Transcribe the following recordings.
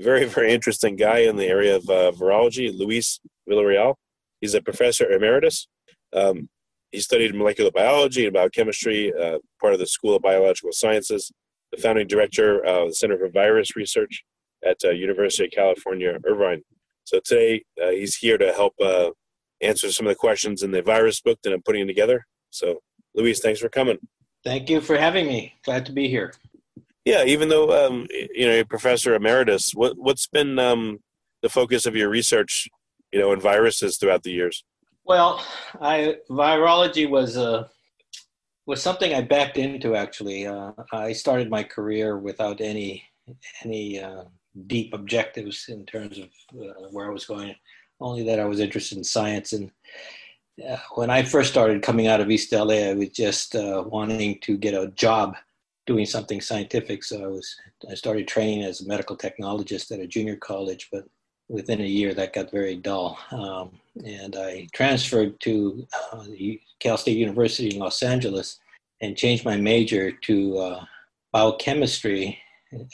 Very very interesting guy in the area of uh, virology, Luis Villarreal. He's a professor emeritus. Um, he studied molecular biology and biochemistry, uh, part of the School of Biological Sciences. The founding director of the Center for Virus Research at uh, University of California, Irvine. So today uh, he's here to help uh, answer some of the questions in the virus book that I'm putting together. So, Luis, thanks for coming. Thank you for having me. Glad to be here. Yeah, even though um, you know professor emeritus, what what's been um, the focus of your research, you know, in viruses throughout the years? Well, I virology was uh, was something I backed into. Actually, uh, I started my career without any any uh, deep objectives in terms of uh, where I was going. Only that I was interested in science and. Uh, when I first started coming out of East LA, I was just uh, wanting to get a job doing something scientific. So I was I started training as a medical technologist at a junior college, but within a year that got very dull, um, and I transferred to uh, Cal State University in Los Angeles and changed my major to uh, biochemistry,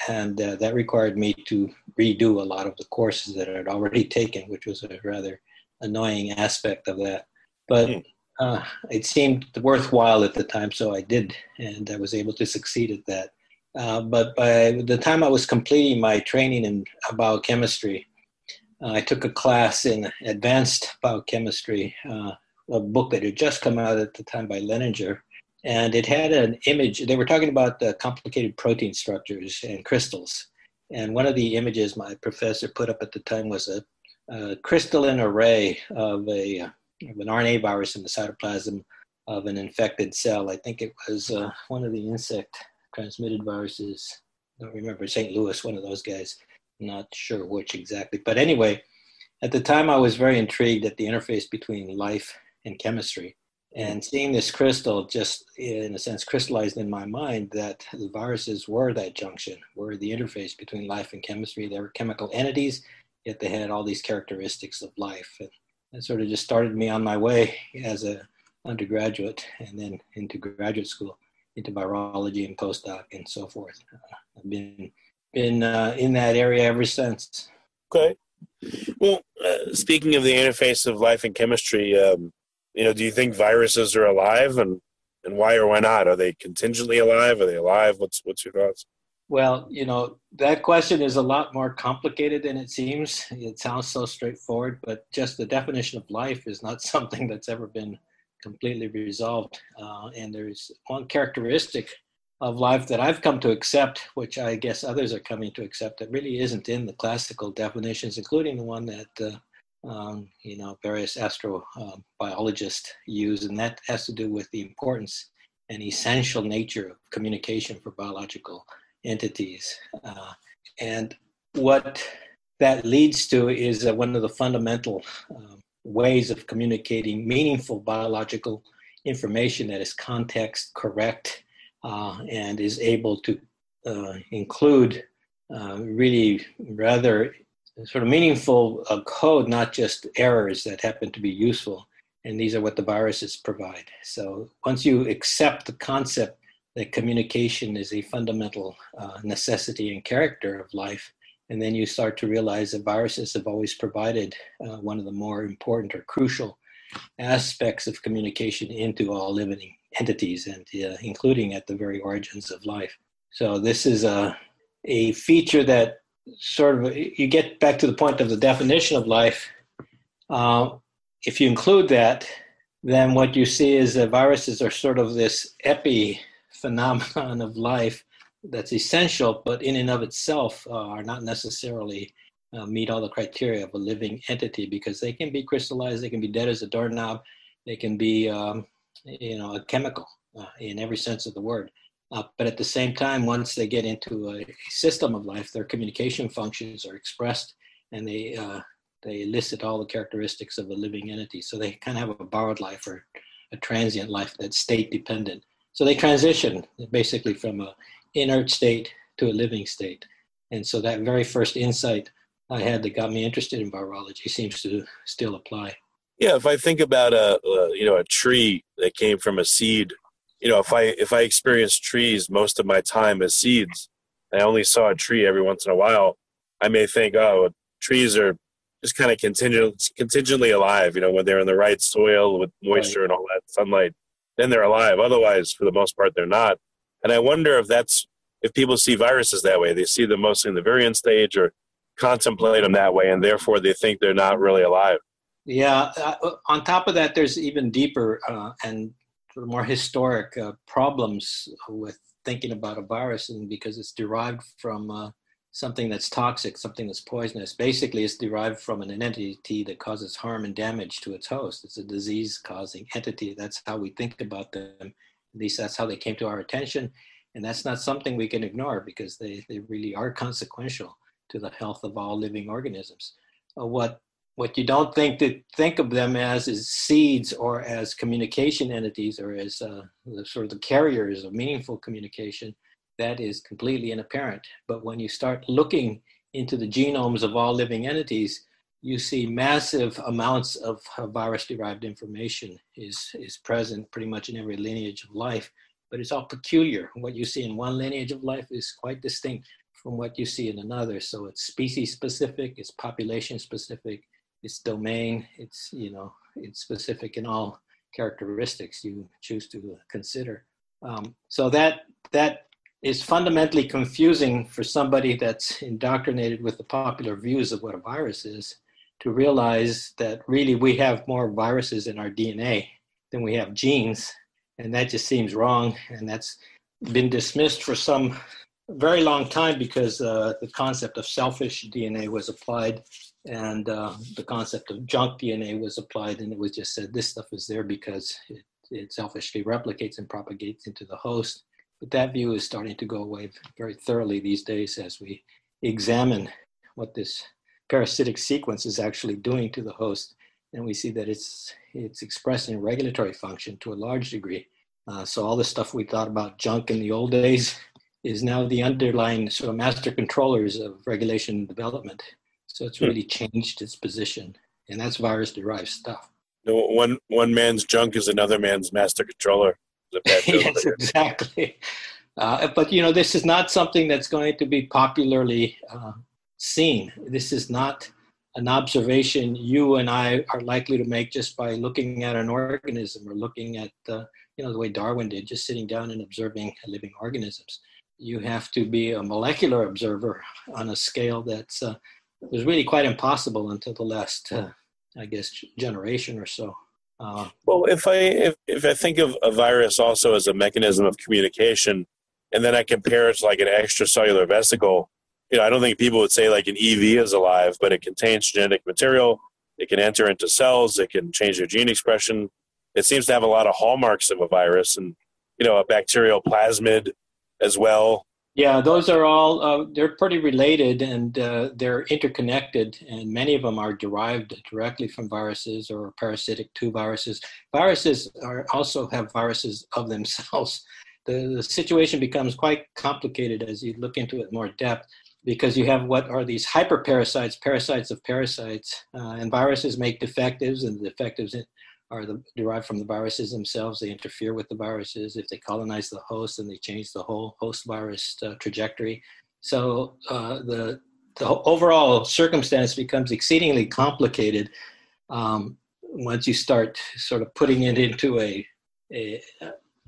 and uh, that required me to redo a lot of the courses that I had already taken, which was a rather annoying aspect of that. But uh, it seemed worthwhile at the time, so I did, and I was able to succeed at that. Uh, but by the time I was completing my training in biochemistry, uh, I took a class in advanced biochemistry, uh, a book that had just come out at the time by Leninger, and it had an image. They were talking about the complicated protein structures and crystals, and one of the images my professor put up at the time was a, a crystalline array of a of an RNA virus in the cytoplasm of an infected cell. I think it was uh, one of the insect transmitted viruses. I don't remember St. Louis, one of those guys. not sure which exactly. But anyway, at the time I was very intrigued at the interface between life and chemistry. And seeing this crystal just, in a sense, crystallized in my mind that the viruses were that junction, were the interface between life and chemistry. They were chemical entities, yet they had all these characteristics of life. And that sort of just started me on my way as a undergraduate and then into graduate school into virology and postdoc and so forth uh, i've been been uh, in that area ever since Okay. Well, uh, speaking of the interface of life and chemistry, um, you know, do you think viruses are alive, and and why or why not? Are they contingently alive? Are they alive? What's what's your thoughts? Well you know that question is a lot more complicated than it seems. It sounds so straightforward but just the definition of life is not something that's ever been completely resolved. Uh, and there's one characteristic of life that I've come to accept, which I guess others are coming to accept, that really isn't in the classical definitions, including the one that uh, um, you know various astrobiologists use, and that has to do with the importance and essential nature of communication for biological entities. Uh, and what that leads to is uh, one of the fundamental um, ways of communicating meaningful biological information that is context correct uh, and is able to uh, include uh, really rather sort of meaningful uh, code, not just errors that happen to be useful. And these are what the viruses provide. So once you accept the concept that communication is a fundamental uh, necessity and character of life, and then you start to realize that viruses have always provided uh, one of the more important or crucial aspects of communication into all living entities, and uh, including at the very origins of life. So this is a a feature that sort of you get back to the point of the definition of life. Uh, if you include that, then what you see is that viruses are sort of this epi phenomenon of life that's essential, but in and of itself uh, are not necessarily uh, meet all the criteria of a living entity because they can be crystallized, they can be dead as a doorknob, they can be, um, you know, a chemical uh, in every sense of the word. Uh, but at the same time, once they get into a system of life, their communication functions are expressed and they, uh, they elicit all the characteristics of a living entity. So they kind of have a borrowed life or a transient life that's state dependent. So they transition basically from a inert state to a living state. And so that very first insight I had that got me interested in virology seems to still apply. Yeah, if I think about a, a you know a tree that came from a seed you know, if I if I experienced trees most of my time as seeds, I only saw a tree every once in a while, I may think, oh, trees are just kind of contingent, contingently alive. You know, when they're in the right soil with moisture right. and all that sunlight, then they're alive. Otherwise, for the most part, they're not. And I wonder if that's if people see viruses that way, they see them mostly in the virion stage or contemplate them that way, and therefore they think they're not really alive. Yeah. Uh, on top of that, there's even deeper uh, and more historic uh, problems with thinking about a virus, and because it's derived from uh, something that's toxic, something that's poisonous. Basically, is derived from an entity that causes harm and damage to its host. It's a disease-causing entity. That's how we think about them. At least that's how they came to our attention, and that's not something we can ignore because they, they really are consequential to the health of all living organisms. Uh, what what you don't think to think of them as is seeds or as communication entities or as uh, the, sort of the carriers of meaningful communication that is completely inapparent. But when you start looking into the genomes of all living entities you see massive amounts of virus derived information is, is present pretty much in every lineage of life. But it's all peculiar. What you see in one lineage of life is quite distinct from what you see in another. So it's species specific it's population specific its domain, it's you know it's specific in all characteristics you choose to consider. Um, so that that is fundamentally confusing for somebody that's indoctrinated with the popular views of what a virus is to realize that really we have more viruses in our DNA than we have genes, and that just seems wrong, and that's been dismissed for some very long time because uh, the concept of selfish DNA was applied and uh, the concept of junk DNA was applied, and it was just said this stuff is there because it, it selfishly replicates and propagates into the host. But that view is starting to go away very thoroughly these days as we examine what this parasitic sequence is actually doing to the host, and we see that it's it's expressing regulatory function to a large degree. Uh, so all the stuff we thought about junk in the old days is now the underlying sort of master controllers of regulation and development so it's hmm. really changed its position, and that's virus-derived stuff. No, One one man's junk is another man's master controller. yes, exactly. Uh, but you know, this is not something that's going to be popularly uh, seen. This is not an observation you and I are likely to make just by looking at an organism or looking at, uh, you know, the way Darwin did, just sitting down and observing living organisms. You have to be a molecular observer on a scale that's uh, was really quite impossible until the last, uh, I guess, generation or so. Uh, well, if I if, if I think of a virus also as a mechanism of communication, and then I compare it to like an extracellular vesicle, you know, I don't think people would say like an EV is alive, but it contains genetic material. It can enter into cells. It can change their gene expression. It seems to have a lot of hallmarks of a virus, and you know, a bacterial plasmid as well. Yeah, those are all, uh, they're pretty related and uh, they're interconnected, and many of them are derived directly from viruses or parasitic to viruses. Viruses are also have viruses of themselves. The, the situation becomes quite complicated as you look into it more depth because you have what are these hyperparasites, parasites of parasites, uh, and viruses make defectives, and the defectives are the, derived from the viruses themselves. They interfere with the viruses. If they colonize the host, and they change the whole host virus uh, trajectory. So uh, the, the overall circumstance becomes exceedingly complicated um, once you start sort of putting it into a, a,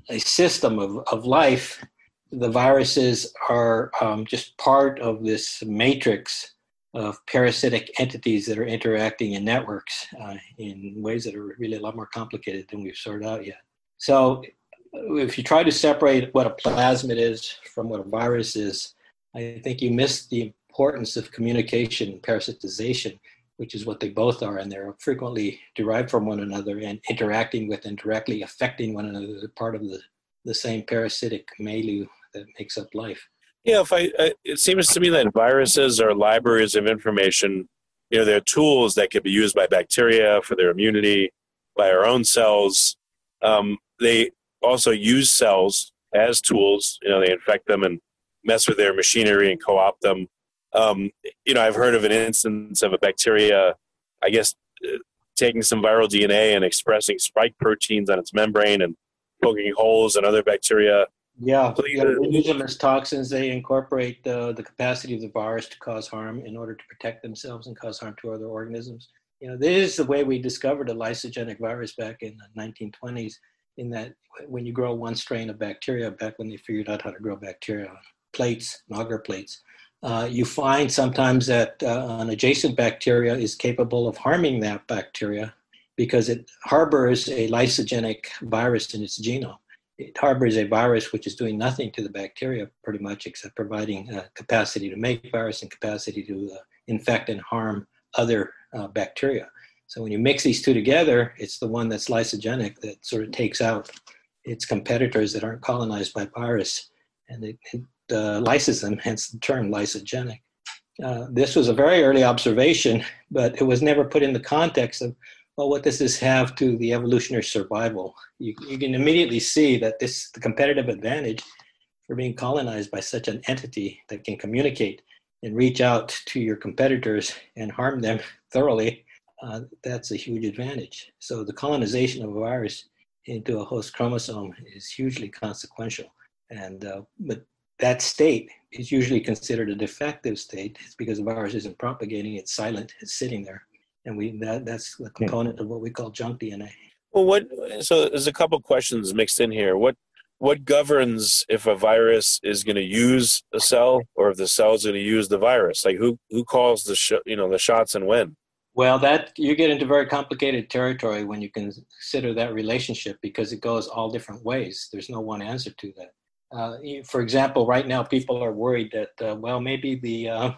a system of, of life. The viruses are um, just part of this matrix of parasitic entities that are interacting in networks uh, in ways that are really a lot more complicated than we've sorted out yet. So, if you try to separate what a plasmid is from what a virus is, I think you miss the importance of communication and parasitization, which is what they both are, and they're frequently derived from one another and interacting with and directly affecting one another. Part of the, the same parasitic milieu that makes up life. Yeah, if I, I, it seems to me that viruses are libraries of information. You know, they're tools that can be used by bacteria for their immunity, by our own cells. Um, they also use cells as tools. You know, they infect them and mess with their machinery and co-opt them. Um, you know, I've heard of an instance of a bacteria, I guess, uh, taking some viral DNA and expressing spike proteins on its membrane and poking holes in other bacteria. Yeah, yeah use them as toxins. They incorporate the, the capacity of the virus to cause harm in order to protect themselves and cause harm to other organisms. You know, this is the way we discovered a lysogenic virus back in the 1920s. In that, when you grow one strain of bacteria, back when they figured out how to grow bacteria on plates, agar plates, uh, you find sometimes that uh, an adjacent bacteria is capable of harming that bacteria because it harbors a lysogenic virus in its genome. It harbors a virus which is doing nothing to the bacteria pretty much except providing uh, capacity to make virus and capacity to uh, infect and harm other uh, bacteria. So when you mix these two together, it's the one that's lysogenic that sort of takes out its competitors that aren't colonized by virus and it, it uh, lyses them, hence the term lysogenic. Uh, this was a very early observation, but it was never put in the context of, well, what does this have to the evolutionary survival? You, you can immediately see that this the competitive advantage for being colonized by such an entity that can communicate and reach out to your competitors and harm them thoroughly. Uh, that's a huge advantage. So the colonization of a virus into a host chromosome is hugely consequential. And uh, but that state is usually considered a defective state. It's because the virus isn't propagating; it's silent, it's sitting there, and we that, that's the component of what we call junk DNA. Well, what? So there's a couple questions mixed in here. What what governs if a virus is going to use a cell or if the cell is going to use the virus? Like who who calls the sh- you know the shots and when? Well, that you get into very complicated territory when you consider that relationship because it goes all different ways. There's no one answer to that. Uh, for example, right now people are worried that uh, well maybe the uh,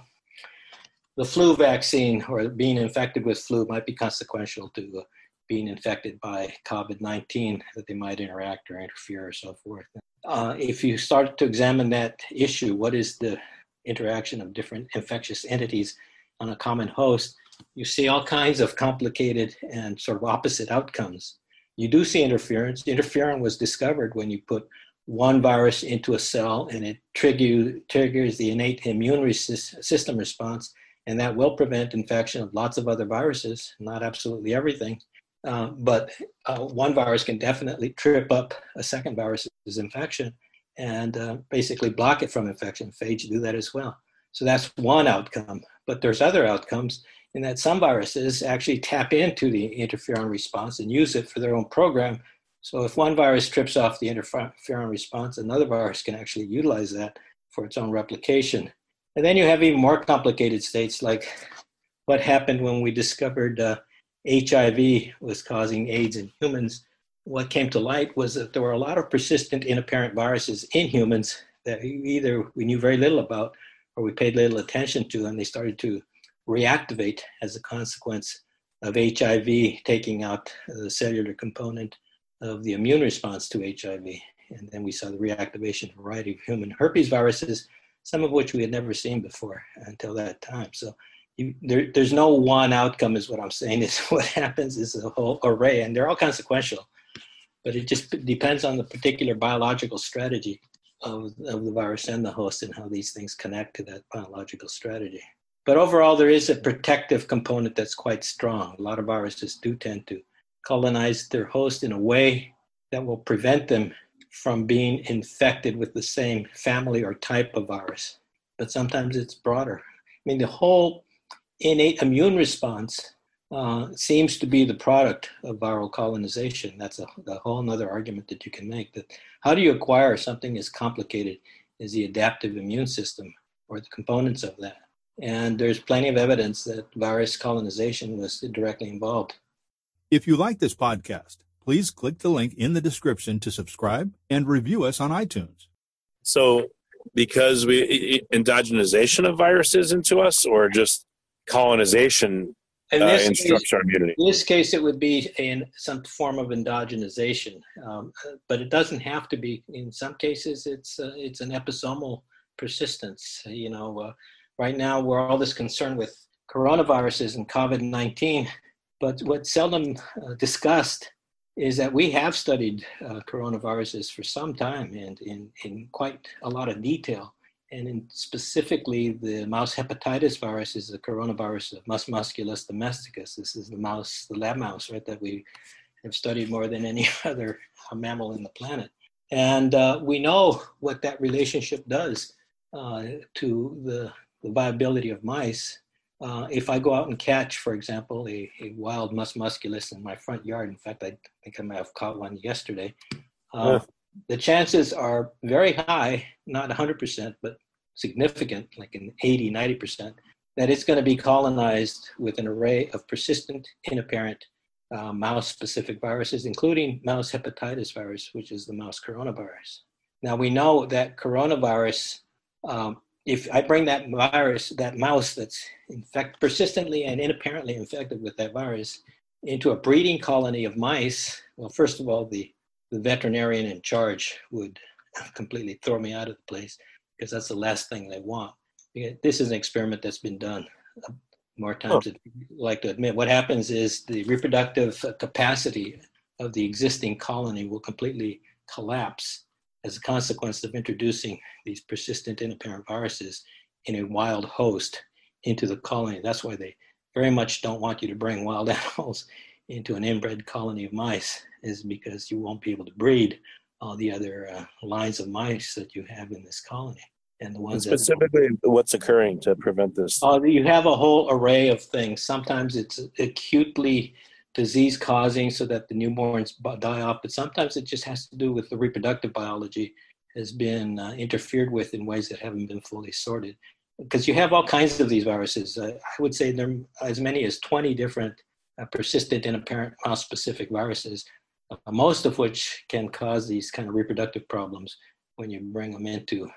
the flu vaccine or being infected with flu might be consequential to being infected by COVID-19 that they might interact or interfere or so forth. Uh, if you start to examine that issue, what is the interaction of different infectious entities on a common host? You see all kinds of complicated and sort of opposite outcomes. You do see interference. Interferon was discovered when you put one virus into a cell and it trigger, triggers the innate immune system response, and that will prevent infection of lots of other viruses, not absolutely everything. Uh, but uh, one virus can definitely trip up a second virus's infection and uh, basically block it from infection. Phage do that as well. So that's one outcome. But there's other outcomes in that some viruses actually tap into the interferon response and use it for their own program so if one virus trips off the interferon response, another virus can actually utilize that for its own replication. And then you have even more complicated states like what happened when we discovered uh, HIV was causing AIDS in humans. What came to light was that there were a lot of persistent inapparent viruses in humans that either we knew very little about or we paid little attention to, and they started to reactivate as a consequence of HIV taking out the cellular component of the immune response to HIV. And then we saw the reactivation of a variety of human herpes viruses, some of which we had never seen before until that time. So you, there, there's no one outcome, is what I'm saying. Is what happens is a whole array, and they're all consequential. But it just depends on the particular biological strategy of, of the virus and the host and how these things connect to that biological strategy. But overall, there is a protective component that's quite strong. A lot of viruses do tend to colonize their host in a way that will prevent them from being infected with the same family or type of virus. But sometimes it's broader. I mean, the whole innate immune response uh, seems to be the product of viral colonization. That's a, a whole other argument that you can make. That how do you acquire something as complicated as the adaptive immune system or the components of that? And there's plenty of evidence that virus colonization was directly involved. If you like this podcast, please click the link in the description to subscribe and review us on iTunes. So because we endogenization of viruses into us, or just colonization In uh, this, case, our immunity? in this case, it would be in some form of endogenization, um, but it doesn't have to be. In some cases, it's uh, it's an episomal persistence. You know, uh, right now we're all this concerned with coronaviruses and COVID nineteen, but what's seldom uh, discussed is that we have studied uh, coronaviruses for some time and in, in quite a lot of detail. And specifically, the mouse hepatitis virus is the coronavirus of Mus musculus domesticus. This is the mouse, the lab mouse, right, that we have studied more than any other mammal in the planet. And uh, we know what that relationship does uh, to the, the viability of mice uh, if I go out and catch, for example, a, a, wild mus musculus in my front yard, in fact, I think I might have caught one yesterday, uh, yeah. the chances are very high, not 100%, but significant, like in 80, 90%, that it's going to be colonized with an array of persistent, inapparent uh, mouse specific viruses, including mouse hepatitis virus, which is the mouse coronavirus. Now, we know that coronavirus um, if I bring that virus, that mouse that's infect, persistently and inapparently infected with that virus into a breeding colony of mice, well, first of all, the, the veterinarian in charge would completely throw me out of the place because that's the last thing they want. This is an experiment that's been done uh, more times than I like to admit. What happens is the reproductive capacity of the existing colony will completely collapse as a consequence of introducing these persistent inapparent viruses in a wild host into the colony. That's why they very much don't want you to bring wild animals into an inbred colony of mice, is because you won't be able to breed all the other uh, lines of mice that you have in this colony. And the ones and specifically, what's occurring to prevent this? Uh, you have a whole array of things. Sometimes it's acutely disease causing so that the newborns die off, but sometimes it just has to do with the reproductive biology has been uh, interfered with in ways that haven't been fully sorted. Because you have all kinds of these viruses. Uh, I would say there are as many as 20 different uh, persistent and apparent mouse specific viruses, uh, most of which can cause these kind of reproductive problems when you bring them into,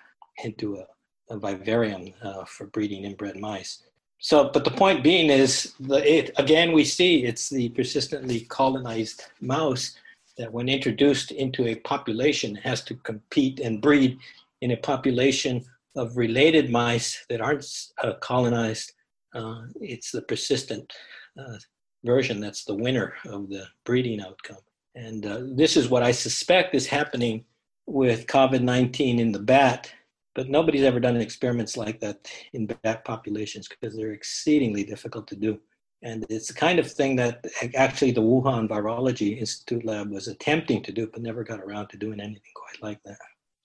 into a, a vivarium uh, for breeding inbred mice. So, but the point being is, the, it, again, we see it's the persistently colonized mouse that, when introduced into a population, has to compete and breed in a population of related mice that aren't uh, colonized. Uh, it's the persistent uh, version that's the winner of the breeding outcome. And uh, this is what I suspect is happening with COVID 19 in the bat but nobody's ever done experiments like that in bat populations because they're exceedingly difficult to do. And it's the kind of thing that actually the Wuhan Virology Institute lab was attempting to do, but never got around to doing anything quite like that.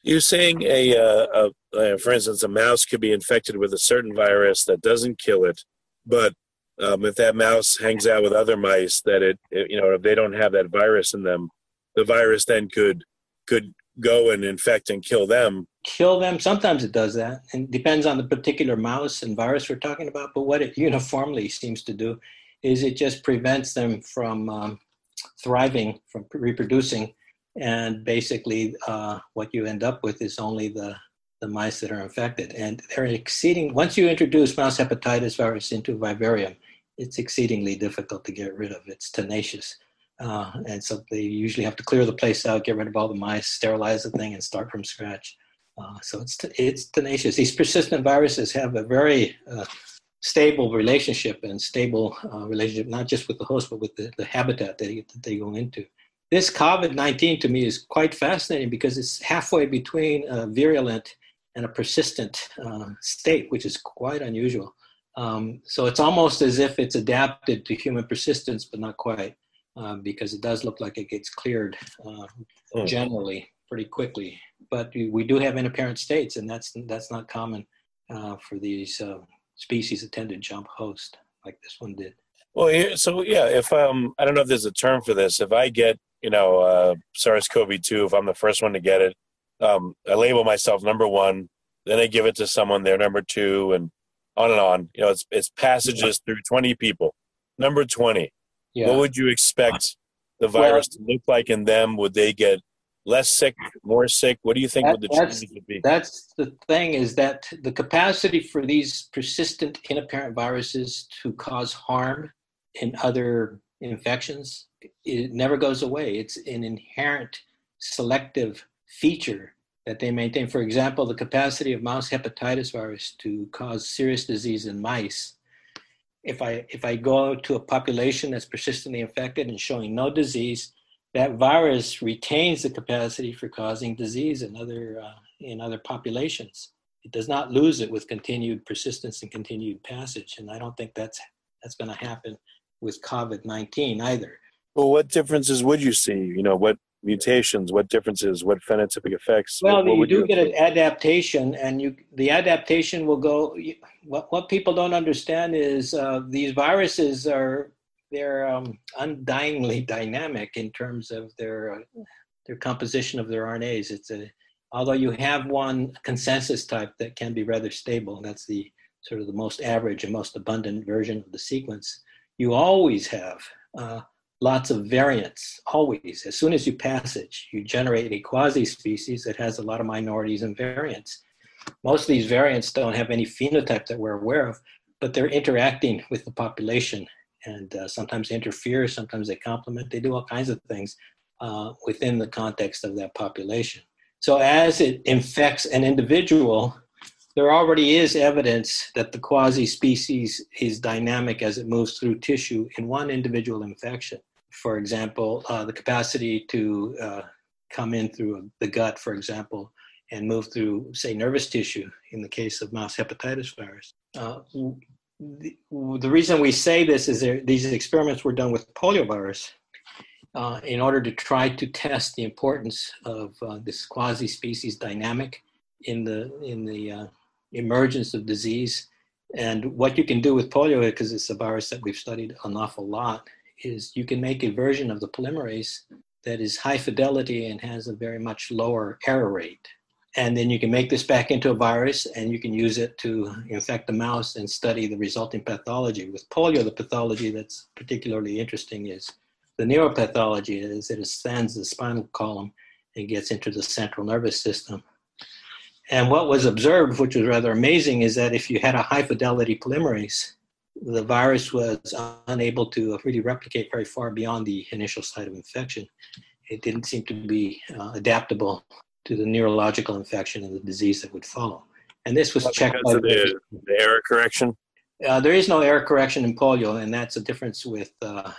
You're saying a, uh, a for instance, a mouse could be infected with a certain virus that doesn't kill it, but um, if that mouse hangs out with other mice, that it, it, you know, if they don't have that virus in them, the virus then could could go and infect and kill them. Kill them. Sometimes it does that, and depends on the particular mouse and virus we're talking about. But what it uniformly seems to do is it just prevents them from um, thriving, from reproducing, and basically uh, what you end up with is only the the mice that are infected, and they're exceeding. Once you introduce mouse hepatitis virus into a vivarium, it's exceedingly difficult to get rid of. It's tenacious. Uh, and so they usually have to clear the place out, get rid of all the mice, sterilize the thing, and start from scratch. Uh, so it's t- it's tenacious. These persistent viruses have a very uh, stable relationship and stable uh, relationship, not just with the host, but with the, the habitat that, that they go into. This COVID 19 to me is quite fascinating because it's halfway between a virulent and a persistent uh, state, which is quite unusual. Um, so it's almost as if it's adapted to human persistence, but not quite um, because it does look like it gets cleared uh, mm. generally pretty quickly. But we do have inapparent states, and that's that's not common uh, for these uh, species that tend to jump host like this one did. Well, so yeah, if um, I don't know if there's a term for this. If I get you know uh, SARS-CoV-2, if I'm the first one to get it, um, I label myself number one. Then I give it to someone, they're number two, and on and on. You know, it's it's passages through 20 people. Number 20 yeah. what would you expect the virus well, to look like in them? Would they get less sick, more sick? What do you think That- would the that's- be? That's the thing is that the capacity for these persistent inapparent viruses to cause harm in other infections it never goes away. It's an inherent selective feature that they maintain. For example, the capacity of mouse hepatitis virus to cause serious disease in mice. If I if I go to a population that's persistently infected and showing no disease, that virus retains the capacity for causing disease in other uh, in other populations. It does not lose it with continued persistence and continued passage, and I don't think that's that's going to happen with COVID nineteen either. Well, what differences would you see? You know, what mutations, what differences, what phenotypic effects? Well, what, what you do get an adaptation, and you the adaptation will go. What what people don't understand is uh, these viruses are they're um, undyingly dynamic in terms of their uh, their composition of their RNAs. It's a although you have one consensus type that can be rather stable, and that's the sort of the most average and most abundant version of the sequence. You always have uh, lots of variants. Always, as soon as you passage, you generate a quasi-species that has a lot of minorities and variants. Most of these variants don't have any phenotype that we're aware of, but they're interacting with the population and uh, sometimes they interfere, sometimes they complement, they do all kinds of things uh, within the context of that population. So as it infects an individual, there already is evidence that the quasi-species is dynamic as it moves through tissue in one individual infection. For example, uh, the capacity to uh, come in through the gut, for example, and move through, say, nervous tissue in the case of mouse hepatitis virus. Uh, the, the reason we say this is there, these experiments were done with poliovirus uh, in order to try to test the importance of uh, this quasi-species dynamic in the in the uh, emergence of disease. And what you can do with polio, because it's a virus that we've studied an awful lot, is you can make a version of the polymerase that is high fidelity and has a very much lower error rate. And then you can make this back into a virus and you can use it to infect the mouse and study the resulting pathology. With polio, the pathology that's particularly interesting is the neuropathology is it ascends the spinal column and gets into the central nervous system. And what was observed, which was rather amazing, is that if you had a high fidelity polymerase, the virus was unable to really replicate very far beyond the initial site of infection. It didn't seem to be uh, adaptable to the neurological infection and the disease that would follow. And this was checked by the, the error correction. uh, there is no error correction in polio, and that's a difference with uh,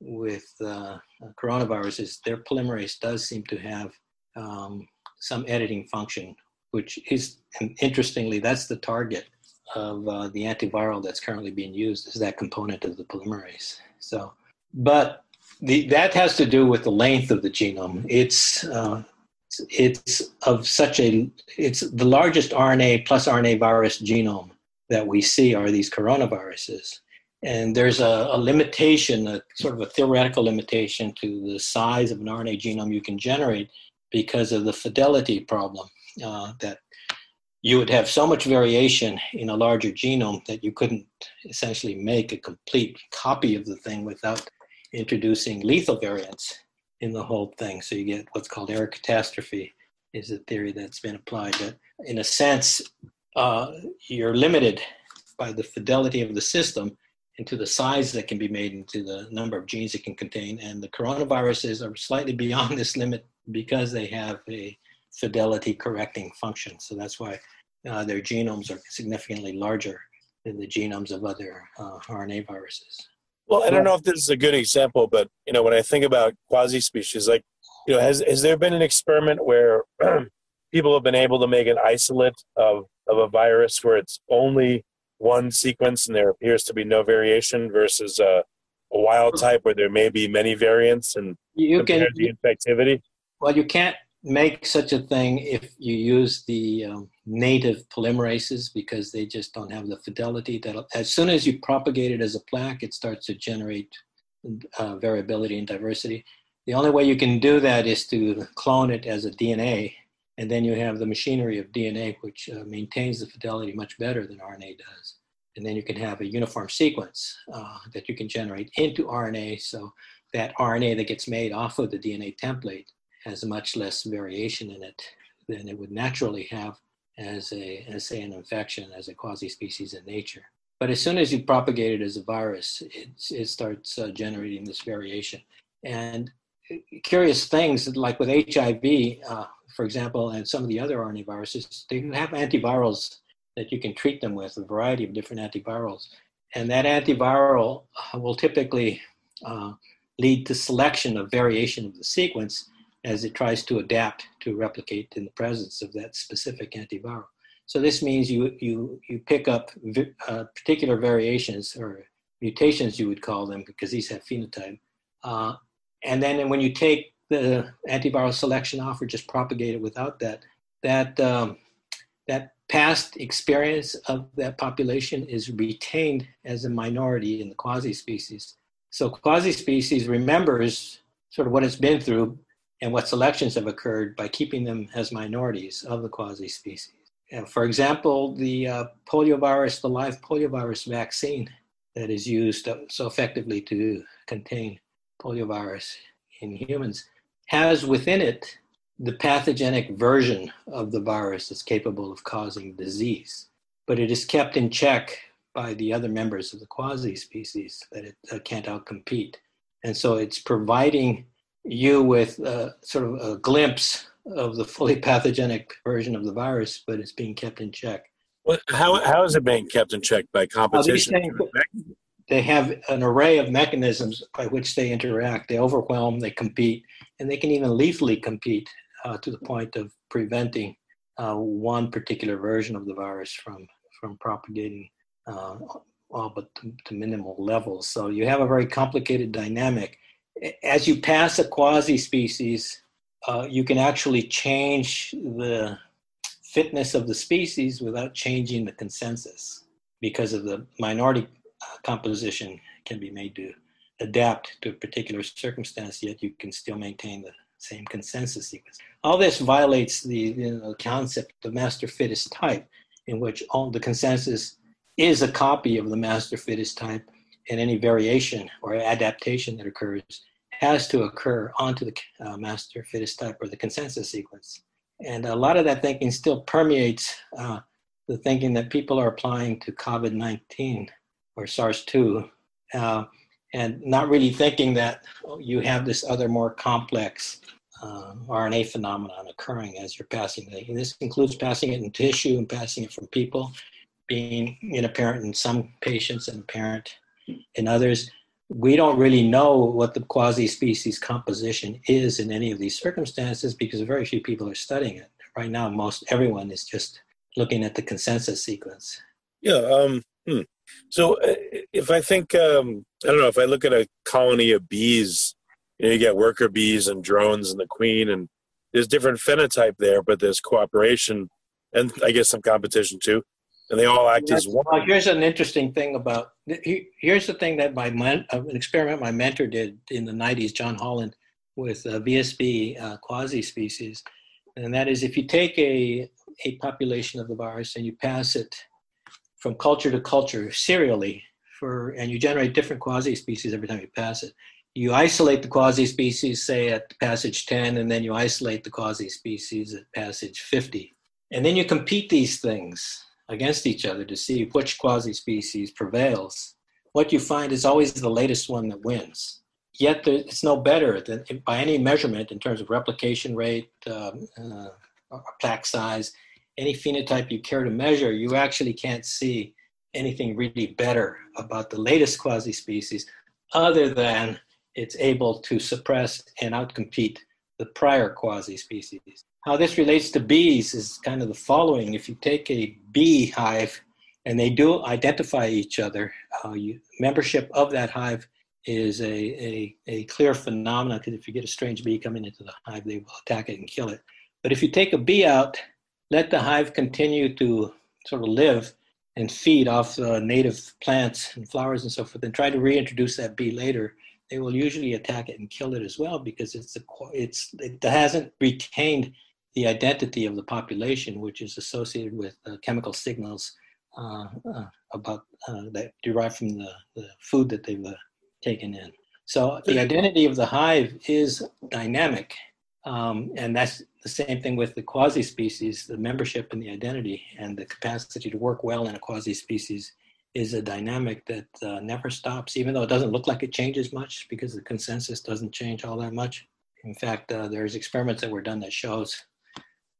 with uh, coronaviruses. Their polymerase does seem to have um, some editing function, which is interestingly that's the target of uh, the antiviral that's currently being used is that component of the polymerase. So, but the, that has to do with the length of the genome. It's uh, it's of such a it's the largest RNA plus RNA virus genome that we see are these coronaviruses. And there's a, a, limitation, a sort of a theoretical limitation to the size of an RNA genome you can generate because of the fidelity problem. Uh, that you would have so much variation in a larger genome that you couldn't essentially make a complete copy of the thing without introducing lethal variants in the whole thing. So you get what's called error catastrophe, is a theory that's been applied. That in a sense, uh, you're limited by the fidelity of the system into the size that can be made into the number of genes it can contain. And the coronaviruses are slightly beyond this limit because they have a fidelity correcting function. So that's why uh, their genomes are significantly larger than the genomes of other uh, RNA viruses. Well, I don't know if this is a good example, but you know, when I think about quasi-species, like you know, has has there been an experiment where people have been able to make an isolate of of a virus where it's only one sequence and there appears to be no variation versus a, a wild type where there may be many variants and you can the infectivity? Well, you can't make such a thing if you use the um, native polymerases because they just don't have the fidelity that as soon as you propagate it as a plaque it starts to generate uh, variability and diversity. The only way you can do that is to clone it as a dna and then you have the machinery of dna which uh, maintains the fidelity much better than rna does. And then you can have a uniform sequence uh, that you can generate into rna so that rna that gets made off of the dna template has much less variation in it than it would naturally have as a, as say, an infection as a quasi-species in nature. But as soon as you propagate it as a virus, it, it starts uh, generating this variation. And curious things like with HIV, uh, for example, and some of the other RNA viruses, they have antivirals that you can treat them with, a variety of different antivirals. And that antiviral uh, will typically uh, lead to selection of variation of the sequence as it tries to adapt to replicate in the presence of that specific antiviral. So this means you, you, you pick up uh, particular variations or mutations, you would call them, because these have phenotype. Uh, and then when you take the antiviral selection off or just propagate it without that, that, um, that past experience of that population is retained as a minority in the quasi-species. So quasi-species remembers sort of what it's been through and what selections have occurred by keeping them as minorities of the quasi-species. And for example, the uh, poliovirus, the live poliovirus vaccine that is used so effectively to contain poliovirus in humans has within it the pathogenic version of the virus that's capable of causing disease, but it is kept in check by the other members of the quasi species that it uh, can't outcompete. And so it's providing you with uh, sort of a glimpse of the fully pathogenic version of the virus, but it's being kept in check. Well, how, how is it being kept in check by competition? they have an array of mechanisms by which they interact. They overwhelm, they compete, and they can even lethally compete uh, to the point of preventing uh, one particular version of the virus from from propagating uh, all but to, to, minimal levels. So you have a very complicated dynamic. As you pass a quasi-species, uh, you can actually change the fitness of the species without changing the consensus because of the minority uh, composition can be made to adapt to a particular circumstance, yet you can still maintain the same consensus sequence. All this violates the you know, concept of the master fittest type, in which all the consensus is a copy of the master fittest type, and any variation or adaptation that occurs has to occur onto the uh, master fittest type or the consensus sequence. And a lot of that thinking still permeates uh, the thinking that people are applying to COVID 19 or SARS 2. Uh, and not really thinking that you have this other more complex uh, RNA phenomenon occurring as you're passing it. And this includes passing it in tissue and passing it from people, being inapparent in some patients and apparent in others. We don't really know what the quasi species composition is in any of these circumstances because very few people are studying it. Right now, most everyone is just looking at the consensus sequence. Yeah. Um, hmm. So uh, if I think, um, I don't know, if I look at a colony of bees, you know, you get worker bees and drones and the queen, and there's different phenotype there, but there's cooperation and I guess some competition too. And they all act as one. Well, here's an interesting thing about here's the thing that my uh, an experiment my mentor did in the 90s, John Holland, with uh, VSB uh, quasi species, and that is if you take a a population of the virus and you pass it from culture to culture serially for, and you generate different quasi-species every time you pass it. You isolate the quasi-species, say at passage 10, and then you isolate the quasi-species at passage 50. And then you compete these things against each other to see which quasi-species prevails. What you find is always the latest one that wins. Yet it's no better than by any measurement in terms of replication rate, um, uh, plaque size, any phenotype you care to measure, you actually can't see anything really better about the latest quasi-species other than it's able to suppress and outcompete the prior quasi-species. How this relates to bees is kind of the following. If you take a bee hive and they do identify each other, uh, you, membership of that hive is a, a, a clear phenomenon because if you get a strange bee coming into the hive, they will attack it and kill it. But if you take a bee out let the hive continue to sort of live and feed off uh, native plants and flowers and so forth, and try to reintroduce that bee later, they will usually attack it and kill it as well because it's a, it's it hasn't retained the identity of the population, which is associated with uh, chemical signals uh, uh about uh, that derive from the, the food that they've uh, taken in. So the identity of the hive is dynamic Um, and that's the same thing with the quasi species, the membership and the identity and the capacity to work well in a quasi species is a dynamic that uh, never stops, even though it doesn't look like it changes much because the consensus doesn't change all that much. In fact, uh, there's experiments that were done that shows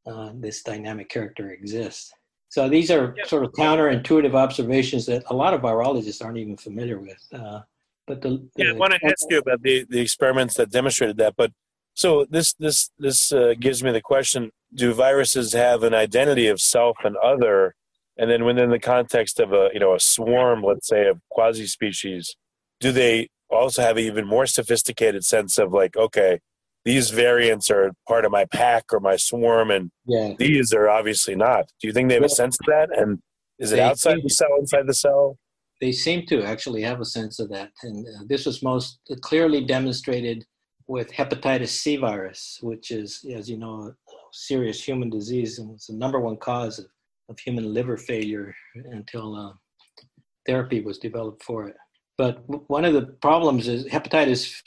uh, this dynamic character exists. So these are sort of counterintuitive observations that a lot of virologists aren't even familiar with. Uh, but the, the, yeah, I want to ask you about the, the experiments that demonstrated that. But so this this this uh, gives me the question: Do viruses have an identity of self and other? And then within the context of a you know a swarm, let's say of quasi species, do they also have an even more sophisticated sense of like, okay, these variants are part of my pack or my swarm, and yeah. these are obviously not. Do you think they have a sense of that? And is it outside the cell, inside the cell? They seem to actually have a sense of that, and uh, this was most clearly demonstrated with hepatitis C virus, which is, as you know, a serious human disease and was the number one cause of, of human liver failure until uh, therapy was developed for it. But one of the problems is hepatitis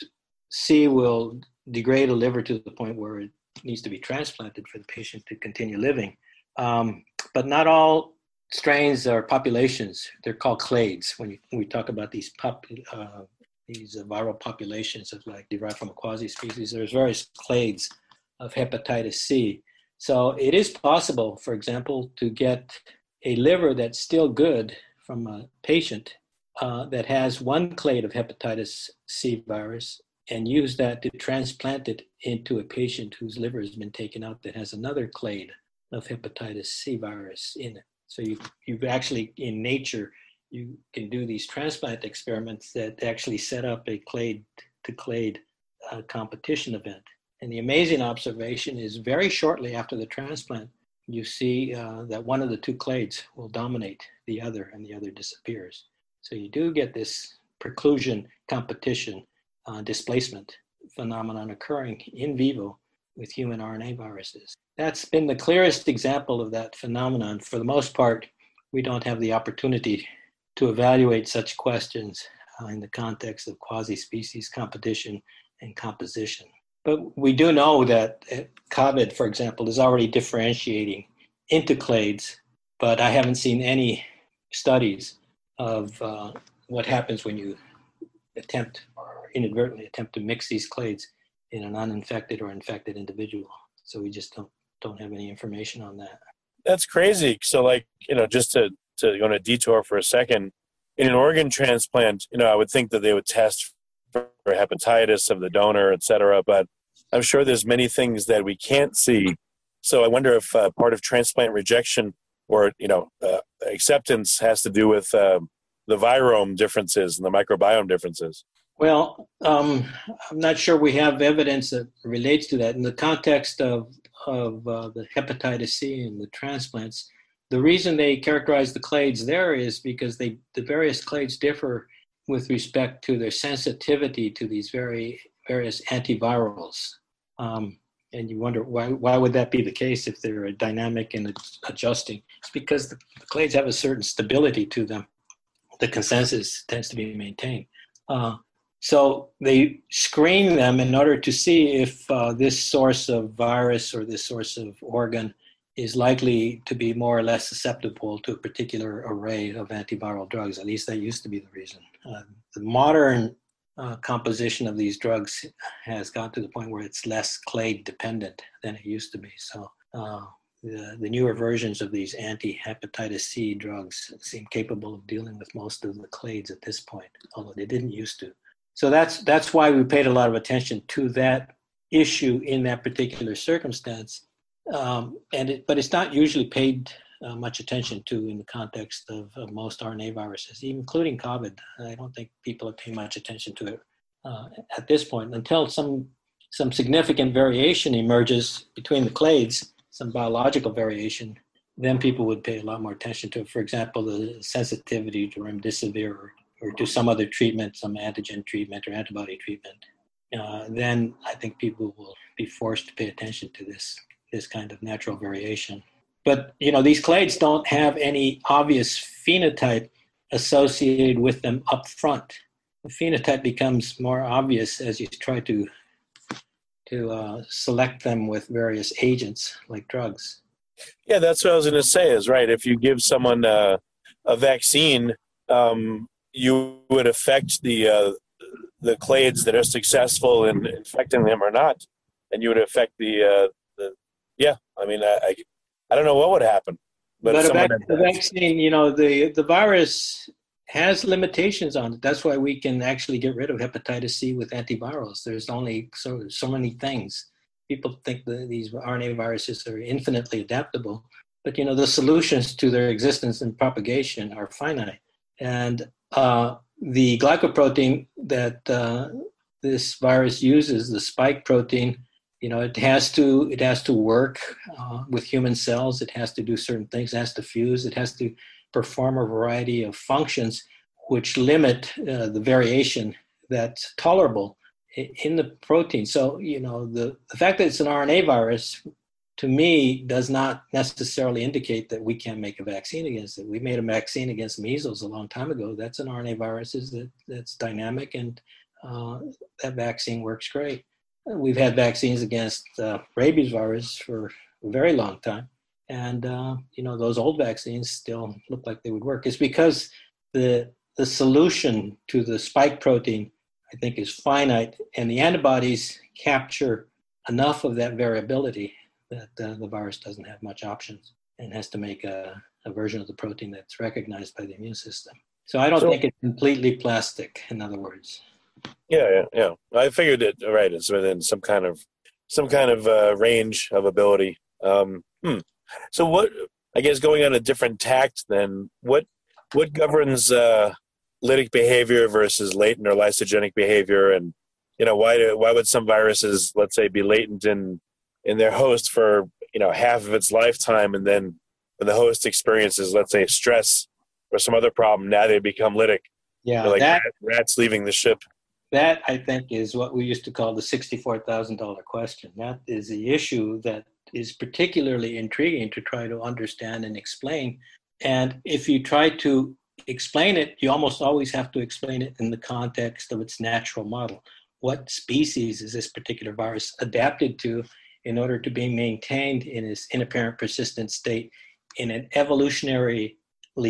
C will degrade a liver to the point where it needs to be transplanted for the patient to continue living. Um, but not all strains or populations, they're called clades when, you, when we talk about these pop, uh, these viral populations of like derived from a quasi-species. There's various clades of hepatitis C. So it is possible, for example, to get a liver that's still good from a patient uh, that has one clade of hepatitis C virus and use that to transplant it into a patient whose liver has been taken out that has another clade of hepatitis C virus in it. So you you've actually in nature you can do these transplant experiments that actually set up a clade to clade uh, competition event. And the amazing observation is very shortly after the transplant, you see uh, that one of the two clades will dominate the other and the other disappears. So you do get this preclusion competition uh, displacement phenomenon occurring in vivo with human RNA viruses. That's been the clearest example of that phenomenon. For the most part, we don't have the opportunity to evaluate such questions uh, in the context of quasi species competition and composition. But we do know that uh, COVID, for example, is already differentiating into clades, but I haven't seen any studies of uh, what happens when you attempt inadvertently attempt to mix these clades in an uninfected or infected individual. So we just don't don't have any information on that. That's crazy. So like, you know, just to, to go on a detour for a second, in an organ transplant, you know, I would think that they would test for hepatitis of the donor, et cetera, but I'm sure there's many things that we can't see. So I wonder if uh, part of transplant rejection or, you know, uh, acceptance has to do with uh, the virome differences and the microbiome differences. Well, um, I'm not sure we have evidence that relates to that. In the context of, of uh, the hepatitis C and the transplants, the reason they characterize the clades there is because they, the various clades differ with respect to their sensitivity to these very various antivirals. Um, and you wonder why, why would that be the case if they're dynamic and adjusting? It's because the, the clades have a certain stability to them. The consensus tends to be maintained. Uh, so they screen them in order to see if uh, this source of virus or this source of organ is likely to be more or less susceptible to a particular array of antiviral drugs. At least that used to be the reason. Uh, the modern uh, composition of these drugs has got to the point where it's less clade dependent than it used to be. So uh, the, the newer versions of these anti-hepatitis C drugs seem capable of dealing with most of the clades at this point, although they didn't used to. So that's that's why we paid a lot of attention to that issue in that particular circumstance. Um, and it, but it's not usually paid uh, much attention to in the context of, of, most RNA viruses, including COVID. I don't think people are paying much attention to it uh, at this point until some some significant variation emerges between the clades, some biological variation. Then people would pay a lot more attention to it. For example, the sensitivity to remdesivir or or to some other treatment, some antigen treatment or antibody treatment, uh, then I think people will be forced to pay attention to this this kind of natural variation. But you know, these clades don't have any obvious phenotype associated with them up front. The phenotype becomes more obvious as you try to to uh, select them with various agents like drugs. Yeah, that's what I was going to say. Is right. If you give someone uh, a vaccine, um, you would affect the uh, the clades that are successful in infecting them or not, and you would affect the uh, the. Yeah, I mean, I, I, I don't know what would happen, but, but if a someone vac- had- the vaccine, you know, the the virus has limitations on it. That's why we can actually get rid of hepatitis C with antivirals. There's only so so many things. People think that these RNA viruses are infinitely adaptable, but you know the solutions to their existence and propagation are finite. And uh, the glycoprotein that uh, this virus uses, the spike protein, you know, it has to it has to work uh, with human cells. It has to do certain things. It has to fuse. It has to perform a variety of functions which limit uh, the variation that's tolerable in the protein. So, you know, the, the fact that it's an RNA virus to me does not necessarily indicate that we can't make a vaccine against it. We made a vaccine against measles a long time ago. That's an RNA virus that, that's dynamic and uh, that vaccine works great. We've had vaccines against uh, rabies virus for a very long time and uh, you know those old vaccines still look like they would work. It's because the the solution to the spike protein, I think, is finite, and the antibodies capture enough of that variability that uh, the virus doesn't have much options and has to make a, a version of the protein that's recognized by the immune system. So I don't So- think it's completely plastic. In other words, Yeah, yeah, yeah. I figured it. Right, it's within some kind of some kind of uh, range of ability. Um, hmm. So, what? I guess going on a different tact. Then, what what governs uh, lytic behavior versus latent or lysogenic behavior? And you know, why do, why would some viruses, let's say, be latent in in their host for you know half of its lifetime, and then when the host experiences, let's say, stress or some other problem, now they become lytic. yeah, They're like that rat- rats leaving the ship. That I think is what we used to call the sixty-four thousand dollar question. That is the issue that is particularly intriguing to try to understand and explain. And if you try to explain it, you almost always have to explain it in the context of its natural model. What species is this particular virus adapted to in order to be maintained in its inapparent persistent state in an evolutionarily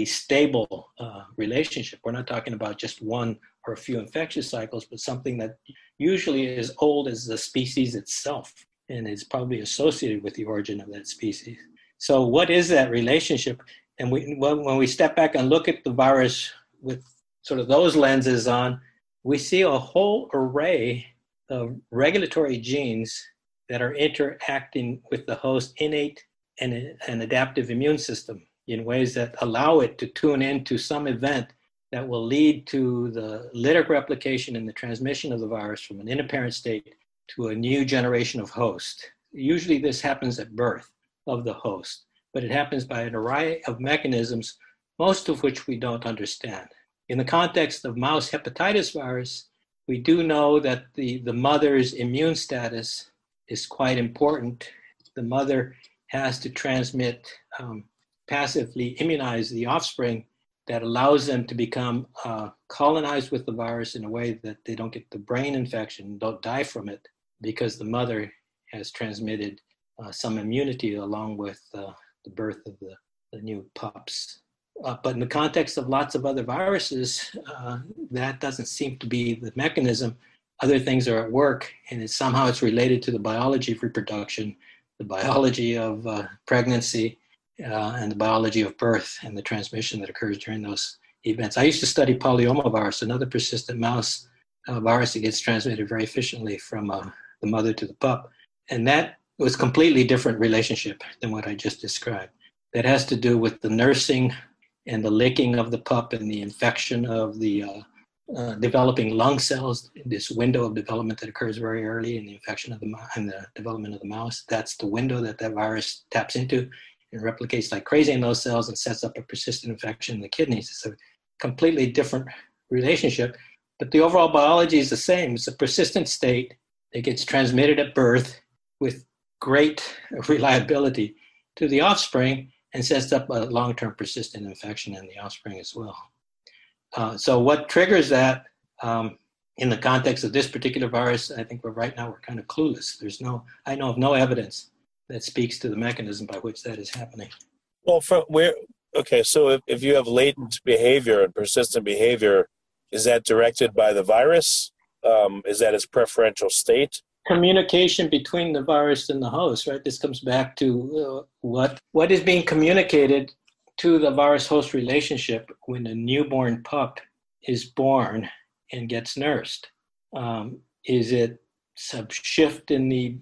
stable uh, relationship? We're not talking about just one or a few infectious cycles, but something that usually is old as the species itself and is probably associated with the origin of that species. So, what is that relationship? And we, when when we step back and look at the virus with sort of those lenses on, we see a whole array of regulatory genes that are interacting with the host innate and an adaptive immune system in ways that allow it to tune into some event that will lead to the lytic replication and the transmission of the virus from an inapparent state to a new generation of host. Usually, this happens at birth of the host, but it happens by an array of mechanisms, most of which we don't understand. In the context of mouse hepatitis virus, we do know that the, the mother's immune status is quite important. The mother has to transmit, um, passively immunize the offspring that allows them to become uh, colonized with the virus in a way that they don't get the brain infection, don't die from it, because the mother has transmitted uh, some immunity along with uh, the birth of the, the new pups. Uh, but in the context of lots of other viruses, uh, that doesn't seem to be the mechanism. Other things are at work, and it's, somehow it's related to the biology of reproduction, the biology of uh, pregnancy, uh, and the biology of birth and the transmission that occurs during those events. I used to study polyomavirus, another persistent mouse uh, virus that gets transmitted very efficiently from uh, the mother to the pup. And that was completely different relationship than what I just described. That has to do with the nursing and the licking of the pup and the infection of the uh, developing lung cells, this window of development that occurs very early in the infection of the and the development of the mouse. That's the window that that virus taps into and replicates like crazy in those cells and sets up a persistent infection in the kidneys. It's a completely different relationship, but the overall biology is the same. It's a persistent state that gets transmitted at birth with great reliability to the offspring and sets up a long-term persistent infection in the offspring as well. Uh, so what triggers that? Um, in the context of this particular virus, I think we're right now we're kind of clueless. There's no, I know of no evidence that speaks to the mechanism by which that is happening. Well, from where? Okay, so if, if you have latent behavior and persistent behavior, is that directed by the virus? Um, is that its preferential state? Communication between the virus and the host, right? This comes back to uh, what what is being communicated to the virus-host relationship when a newborn pup is born and gets nursed. Um, is it some shift in the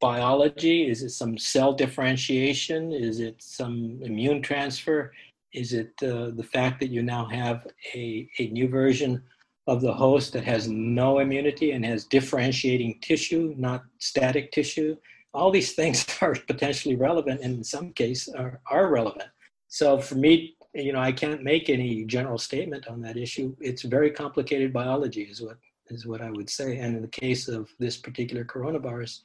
biology? Is it some cell differentiation? Is it some immune transfer? Is it uh, the fact that you now have a, a new version of the host that has no immunity and has differentiating tissue, not static tissue? All these things are potentially relevant and in some case are, are relevant. So for me, you know, I can't make any general statement on that issue. It's very complicated biology is what is what I would say. And in the case of this particular coronavirus,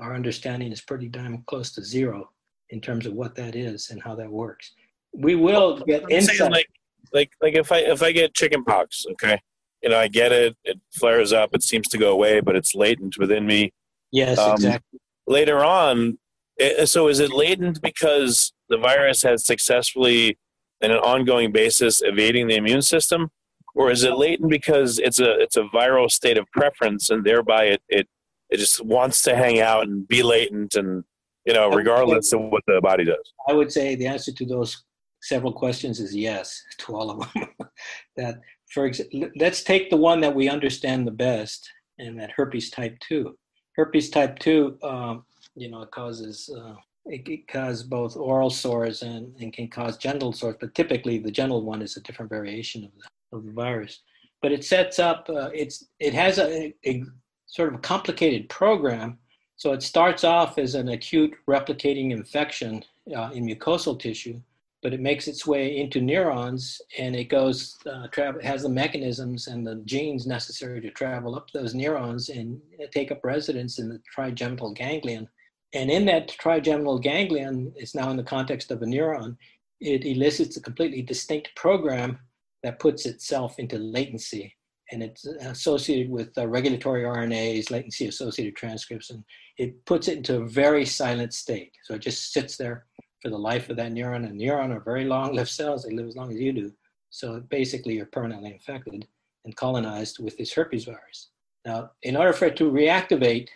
our understanding is pretty damn close to zero in terms of what that is and how that works. We will get I'm insight. like like like if I if I get chickenpox, okay, you know I get it, it flares up, it seems to go away, but it's latent within me. yes, um, exactly. Later on, eh, so is it latent because the virus has successfully, in an ongoing basis, evading the immune system, or is it latent because it's a it's a viral state of preference and thereby it it it just wants to hang out and be latent and you know regardless of what the body does. I would say the answer to those several questions is yes to all of them. that, for example, let's take the one that we understand the best, and that herpes type two. Herpes type two, um, you know, causes uh, it, it causes both oral sores and, and can cause genital sores, but typically the genital one is a different variation of the, of the virus. But it sets up, uh, it's it has a, a sort of complicated program. So it starts off as an acute replicating infection uh, in mucosal tissue, but it makes its way into neurons and it goes uh, travel has the mechanisms and the genes necessary to travel up those neurons and take up residence in the trigeminal ganglion and in that trigeminal ganglion it's now in the context of a neuron it elicits a completely distinct program that puts itself into latency and it's associated with uh, regulatory RNAs, latency associated transcripts, and it puts it into a very silent state. So it just sits there for the life of that neuron. And neuron are very long lived cells, they live as long as you do. So basically, you're permanently infected and colonized with this herpes virus. Now, in order for it to reactivate,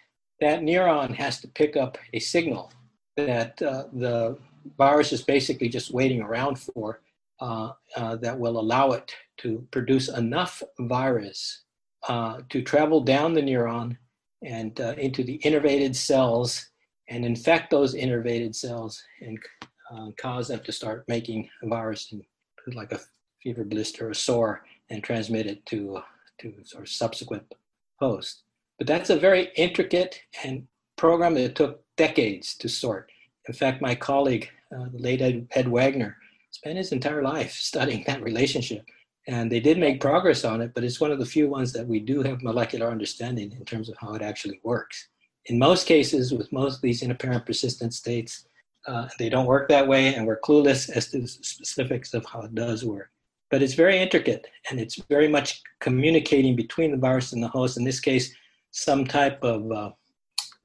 that neuron has to pick up a signal that uh, the virus is basically just waiting around for uh, uh, that will allow it to produce enough virus uh, to travel down the neuron and uh, into the innervated cells and infect those innervated cells and uh, cause them to start making a virus like a fever blister or a sore and transmit it to to sort of subsequent hosts. But that's a very intricate and program that took decades to sort. In fact, my colleague, uh, the late Ed, Ed Wagner, spent his entire life studying that relationship. And they did make progress on it, but it's one of the few ones that we do have molecular understanding in terms of how it actually works. In most cases, with most of these inapparent persistent states, uh, they don't work that way, and we're clueless as to the specifics of how it does work. But it's very intricate, and it's very much communicating between the virus and the host. In this case, some type of uh,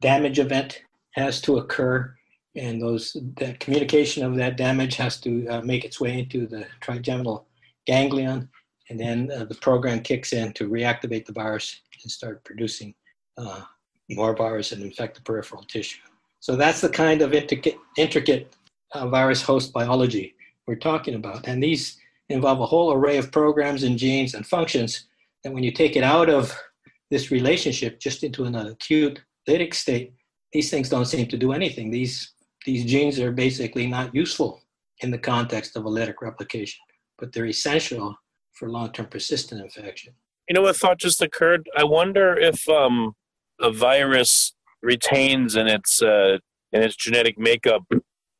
damage event has to occur and those that communication of that damage has to uh, make its way into the trigeminal ganglion, and then uh, the program kicks in to reactivate the virus and start producing uh, more virus and infect the peripheral tissue. So that's the kind of intricate, intricate uh, virus host biology we're talking about, and these involve a whole array of programs and genes and functions that when you take it out of this relationship just into an acute lytic state, these things don't seem to do anything. These these genes are basically not useful in the context of a lytic replication, but they're essential for long-term persistent infection. You know what thought just occurred? I wonder if um, a virus retains in its uh, in its genetic makeup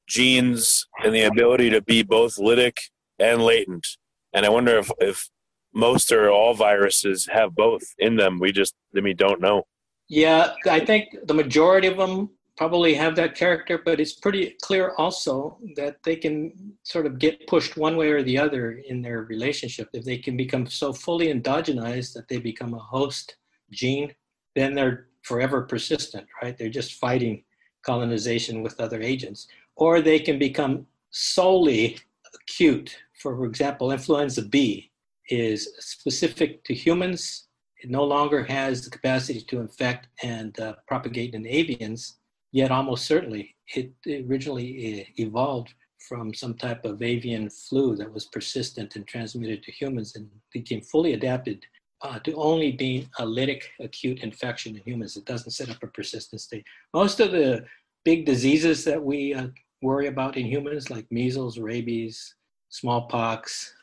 genes and the ability to be both lytic and latent. And I wonder if, if most or all viruses have both in them. We just, I mean, don't know. Yeah, I think the majority of them probably have that character, but it's pretty clear also that they can sort of get pushed one way or the other in their relationship. If they can become so fully endogenized that they become a host gene, then they're forever persistent, right? They're just fighting colonization with other agents. Or they can become solely acute. For example, influenza B is specific to humans. It no longer has the capacity to infect and uh, propagate in avians, yet almost certainly it originally uh, evolved from some type of avian flu that was persistent and transmitted to humans and became fully adapted uh, to only being a lytic acute infection in humans. It doesn't set up a persistent state. Most of the big diseases that we uh, worry about in humans, like measles, rabies, smallpox,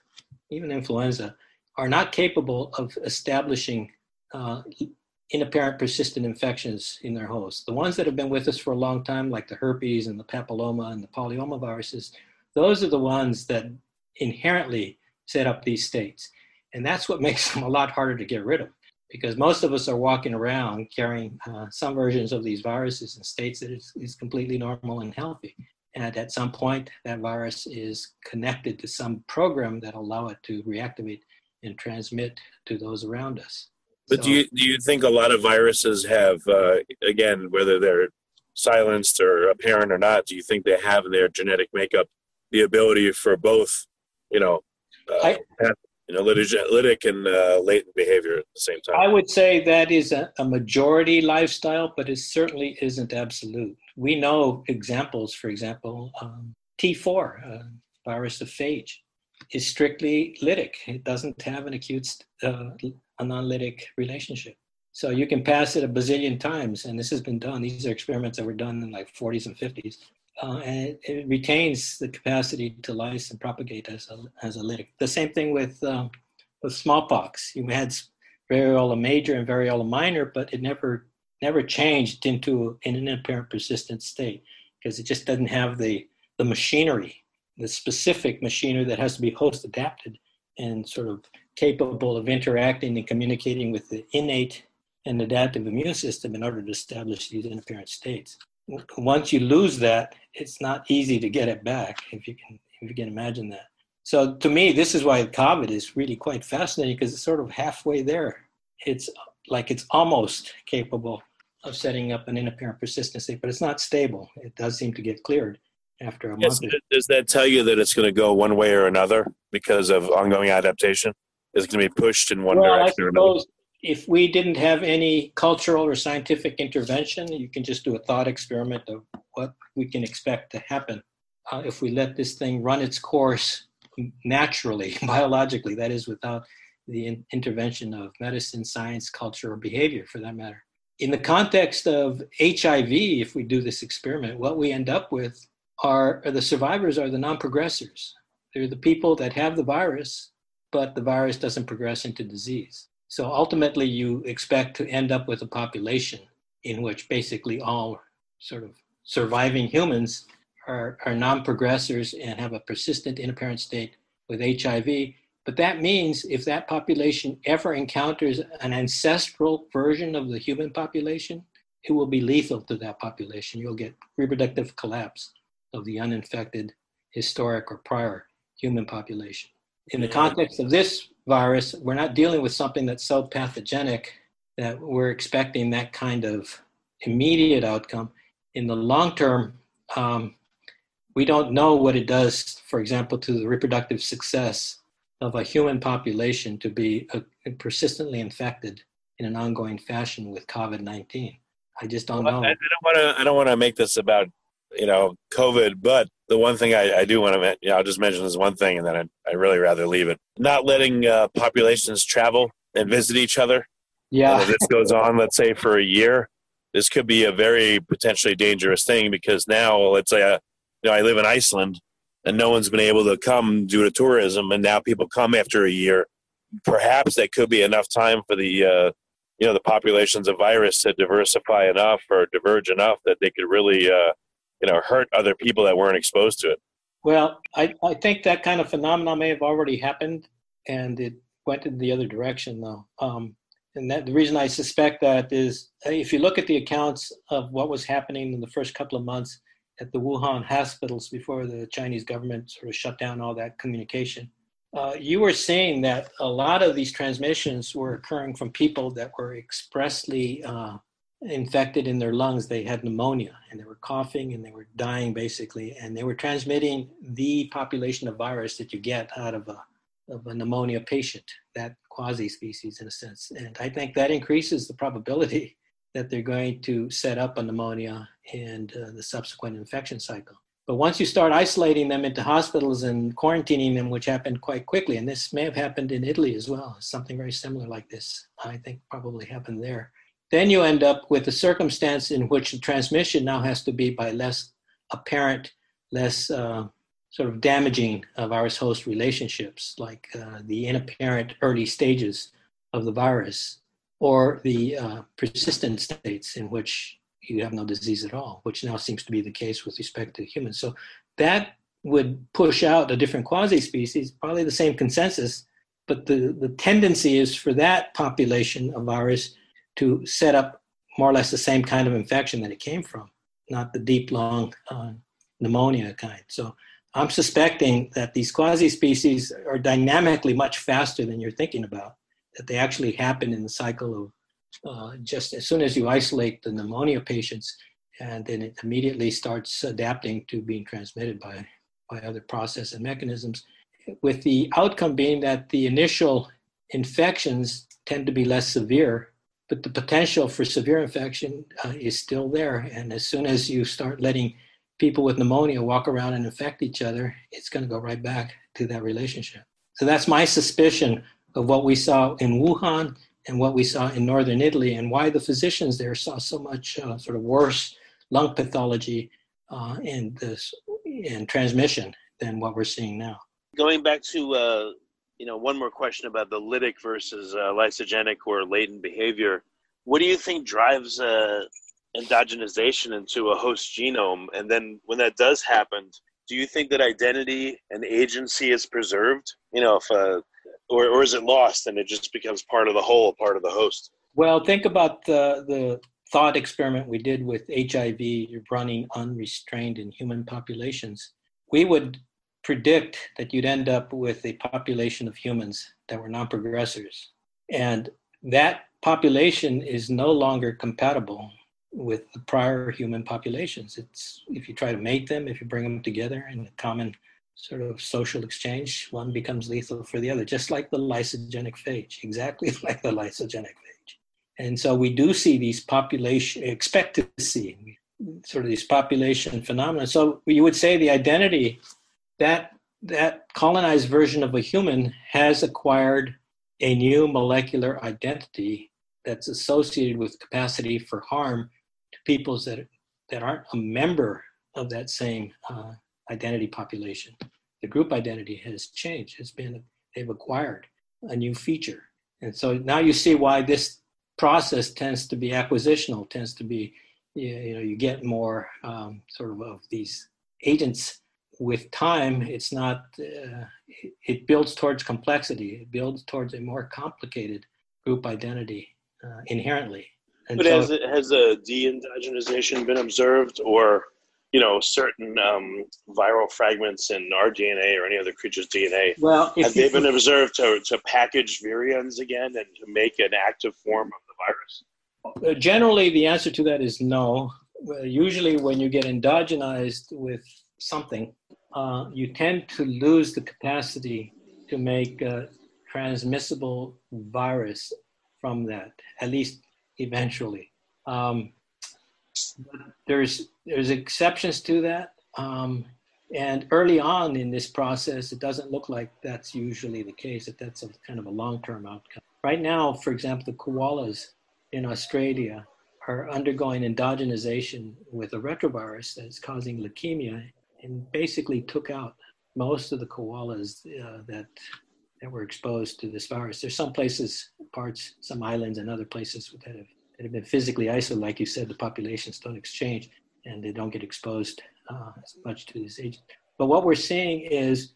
even influenza, are not capable of establishing uh, inapparent persistent infections in their host. The ones that have been with us for a long time, like the herpes and the papilloma and the polyoma viruses, those are the ones that inherently set up these states. And that's what makes them a lot harder to get rid of because most of us are walking around carrying uh, some versions of these viruses in states that is, is completely normal and healthy. And at some point, that virus is connected to some program that allow it to reactivate and transmit to those around us. But so, do you do you think a lot of viruses have uh, again whether they're silenced or apparent or not? Do you think they have in their genetic makeup the ability for both, you know, uh, I, you know, lytic and uh, latent behavior at the same time? I would say that is a, a majority lifestyle, but it certainly isn't absolute. We know examples, for example, um, T4, uh, virus of phage, is strictly lytic. It doesn't have an acute uh, a non-lytic relationship. So you can pass it a bazillion times, and this has been done. These are experiments that were done in like 40s and 50s, uh, and it, it, retains the capacity to lyse and propagate as a as a lytic. The same thing with um, with smallpox. You had variola major and variola minor, but it never never changed into in an apparent persistent state because it just doesn't have the the machinery, the specific machinery that has to be host adapted and sort of capable of interacting and communicating with the innate and adaptive immune system in order to establish these inapparent states. Once you lose that, it's not easy to get it back, if you can, if you can imagine that. So to me, this is why COVID is really quite fascinating because it's sort of halfway there. It's like it's almost capable of setting up an inapparent persistency, but it's not stable. It does seem to get cleared after a yes, month. Does that tell you that it's going to go one way or another because of ongoing adaptation? is it going to be pushed in one well, direction I suppose if we didn't have any cultural or scientific intervention, you can just do a thought experiment of what we can expect to happen uh, if we let this thing run its course naturally, biologically, that is, without the in- intervention of medicine, science, culture, or behavior for that matter. In the context of HIV, if we do this experiment, what we end up with are, are the survivors are the non progressors. They're the people that have the virus but the virus doesn't progress into disease. So ultimately, you expect to end up with a population in which basically all sort of surviving humans are, are non progressors and have a persistent inapparent state with HIV. But that means if that population ever encounters an ancestral version of the human population, it will be lethal to that population. You'll get reproductive collapse of the uninfected historic or prior human population in the context of this virus, we're not dealing with something that's so pathogenic that we're expecting that kind of immediate outcome. In the long term, um, we don't know what it does, for example, to the reproductive success of a human population to be uh, persistently infected in an ongoing fashion with COVID 19. I just don't well, know. I, I don't want to. I don't want to make this about you know COVID, but the one thing I, I do want to, you know, I'll just mention this one thing, and then I I really rather leave it. Not letting uh, populations travel and visit each other. Yeah, if this goes on, let's say for a year, this could be a very potentially dangerous thing because now, let's say, uh, you know, I live in Iceland, and no one's been able to come due to tourism, and now people come after a year. Perhaps that could be enough time for the uh, you know the populations of virus to diversify enough or diverge enough that they could really uh, you know hurt other people that weren't exposed to it well i, I think that kind of phenomenon may have already happened and it went in the other direction though um, and that the reason i suspect that is if you look at the accounts of what was happening in the first couple of months at the wuhan hospitals before the chinese government sort of shut down all that communication uh, you were saying that a lot of these transmissions were occurring from people that were expressly uh, infected in their lungs. They had pneumonia and they were coughing and they were dying basically, and they were transmitting the population of virus that you get out of a, of a pneumonia patient, that quasi species in a sense. And I think that increases the probability that they're going to set up a pneumonia and uh, the subsequent infection cycle. But once you start isolating them into hospitals and quarantining them, which happened quite quickly, and this may have happened in Italy as well, something very similar like this, I think probably happened there. Then you end up with a circumstance in which the transmission now has to be by less apparent, less uh, sort of damaging virus host relationships, like uh, the inapparent early stages of the virus, or the uh, persistent states in which you have no disease at all, which now seems to be the case with respect to humans. So that would push out a different quasi species, probably the same consensus, but the, the tendency is for that population of virus to set up more or less the same kind of infection that it came from, not the deep, long uh, pneumonia kind. So I'm suspecting that these quasi species are dynamically much faster than you're thinking about, that they actually happen in the cycle of uh, just as soon as you isolate the pneumonia patients, and then it immediately starts adapting to being transmitted by, by other process and mechanisms, with the outcome being that the initial infections tend to be less severe, but the potential for severe infection uh, is still there. And as soon as you start letting people with pneumonia walk around and infect each other, it's going to go right back to that relationship. So that's my suspicion of what we saw in Wuhan and what we saw in northern Italy, and why the physicians there saw so much uh, sort of worse lung pathology uh, and this and transmission than what we're seeing now. Going back to uh, you know one more question about the lytic versus uh, lysogenic or latent behavior. What do you think drives uh, endogenization into a host genome? And then when that does happen, do you think that identity and agency is preserved? You know, if a or, or is it lost and it just becomes part of the whole, part of the host? Well, think about the, the thought experiment we did with HIV running unrestrained in human populations. We would predict that you'd end up with a population of humans that were non progressors. And that population is no longer compatible with the prior human populations. It's if you try to mate them, if you bring them together in a common sort of social exchange, one becomes lethal for the other, just like the lysogenic phage, exactly like the lysogenic phage. And so we do see these population, expect to see sort of these population phenomena. So you would say the identity, that, that colonized version of a human has acquired a new molecular identity that's associated with capacity for harm to peoples that, that aren't a member of that same uh, identity population. The group identity has changed, has been, they've acquired a new feature. And so now you see why this process tends to be acquisitional, tends to be, you know, you get more um, sort of of these agents with time. It's not, uh, it builds towards complexity, it builds towards a more complicated group identity uh, inherently. And but so, has, has a de-endogenization been observed or you know certain um, viral fragments in our DNA or any other creature's DNA. Well, have they been observed to, to package virions again and to make an active form of the virus? Uh, generally, the answer to that is no. Usually, when you get endogenized with something, uh, you tend to lose the capacity to make a transmissible virus from that, at least eventually. Um, there's there's exceptions to that. Um, and early on in this process, it doesn't look like that's usually the case, that that's a kind of a long term outcome. Right now, for example, the koalas in Australia are undergoing endogenization with a retrovirus that's causing leukemia and basically took out most of the koalas uh, that that were exposed to this virus. There's some places, parts, some islands, and other places that have, that have been physically isolated. Like you said, the populations don't exchange and they don't get exposed uh, as much to this agent. But what we're seeing is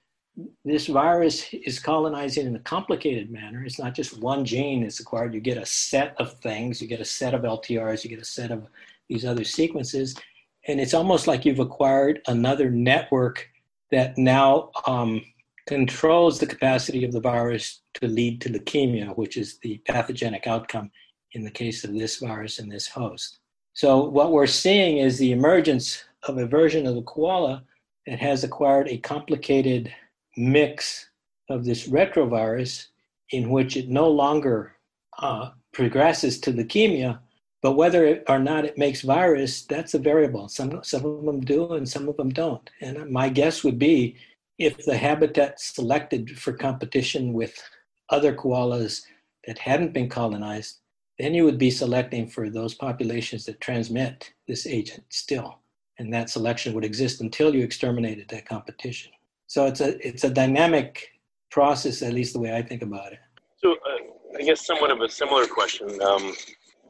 this virus is colonizing in a complicated manner. It's not just one gene that's acquired. You get a set of things, you get a set of LTRs, you get a set of these other sequences. And it's almost like you've acquired another network that now um, controls the capacity of the virus to lead to leukemia, which is the pathogenic outcome in the case of this virus and this host. So, what we're seeing is the emergence of a version of the koala that has acquired a complicated mix of this retrovirus in which it no longer uh, progresses to leukemia, but whether it, or not it makes virus, that's a variable. Some, some of them do and some of them don't. And my guess would be if the habitat selected for competition with other koalas that hadn't been colonized, then you would be selecting for those populations that transmit this agent still. And that selection would exist until you exterminated that competition. So it's a, it's a dynamic process, at least the way I think about it. So uh, I guess somewhat of a similar question. Um,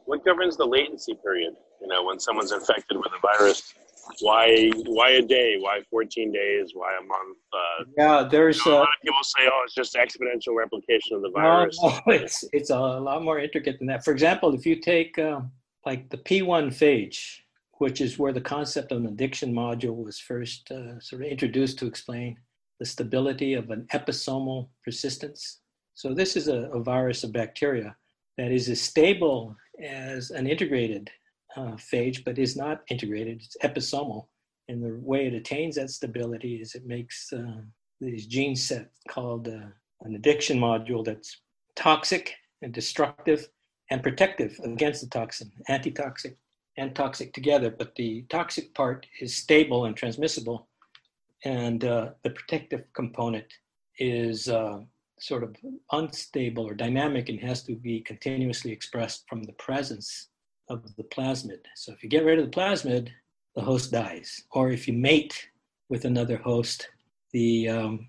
what governs the latency period? You know, when someone's infected with a virus, why why a day? Why 14 days? Why a month? Uh, yeah, there's you know, a uh, lot of people say, oh, it's just exponential replication of the virus. No, no, it's it's a lot more intricate than that. For example, if you take uh, like the P1 phage, which is where the concept of an addiction module was first uh, sort of introduced to explain the stability of an episomal persistence. So this is a, a virus of bacteria that is as stable as an integrated uh, phage, but is not integrated. It's episomal. And the way it attains that stability is it makes uh, these gene set called uh, an addiction module that's toxic and destructive and protective against the toxin, antitoxic and toxic together. But the toxic part is stable and transmissible, and uh, the protective component is uh, sort of unstable or dynamic and has to be continuously expressed from the presence of the plasmid. So if you get rid of the plasmid, the host dies. Or if you mate with another host, the um,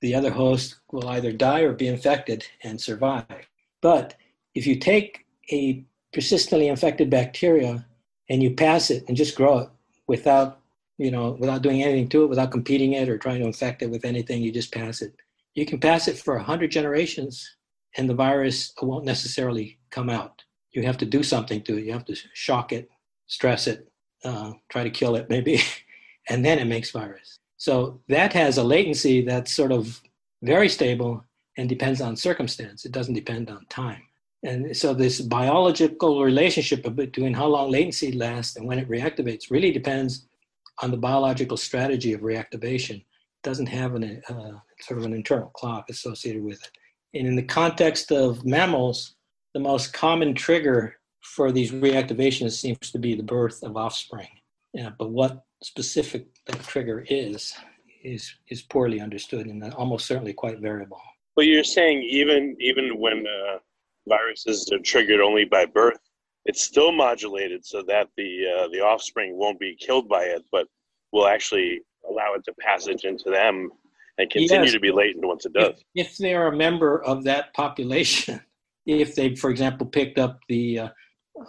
the other host will either die or be infected and survive. But if you take a persistently infected bacteria and you pass it and just grow it without you know without doing anything to it, without competing it or trying to infect it with anything, you just pass it. You can pass it for 100 generations and the virus won't necessarily come out you have to do something to it. You have to shock it, stress it, uh, try to kill it maybe, and then it makes virus. So that has a latency that's sort of very stable and depends on circumstance. It doesn't depend on time. And so this biological relationship between how long latency lasts and when it reactivates really depends on the biological strategy of reactivation. It doesn't have an, uh, sort of an internal clock associated with it. And in the context of mammals, the most common trigger for these reactivations seems to be the birth of offspring. Yeah, but what specific that trigger is is is poorly understood and almost certainly quite variable. But you're saying even even when uh, viruses are triggered only by birth, it's still modulated so that the uh, the offspring won't be killed by it, but will actually allow it to passage into them and continue yes. to be latent once it does. If, if they're a member of that population, if they, for example, picked up the uh,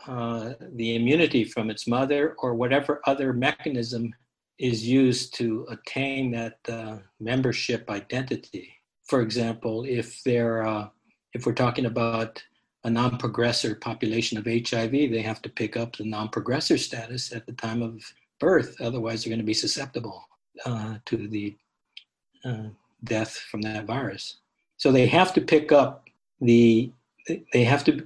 uh, the immunity from its mother or whatever other mechanism is used to attain that uh, membership identity. For example, if they're uh, if we're talking about a non-progressor population of HIV, they have to pick up the non-progressor status at the time of birth. Otherwise, they're going to be susceptible uh, to the uh, death from that virus. So they have to pick up the they have to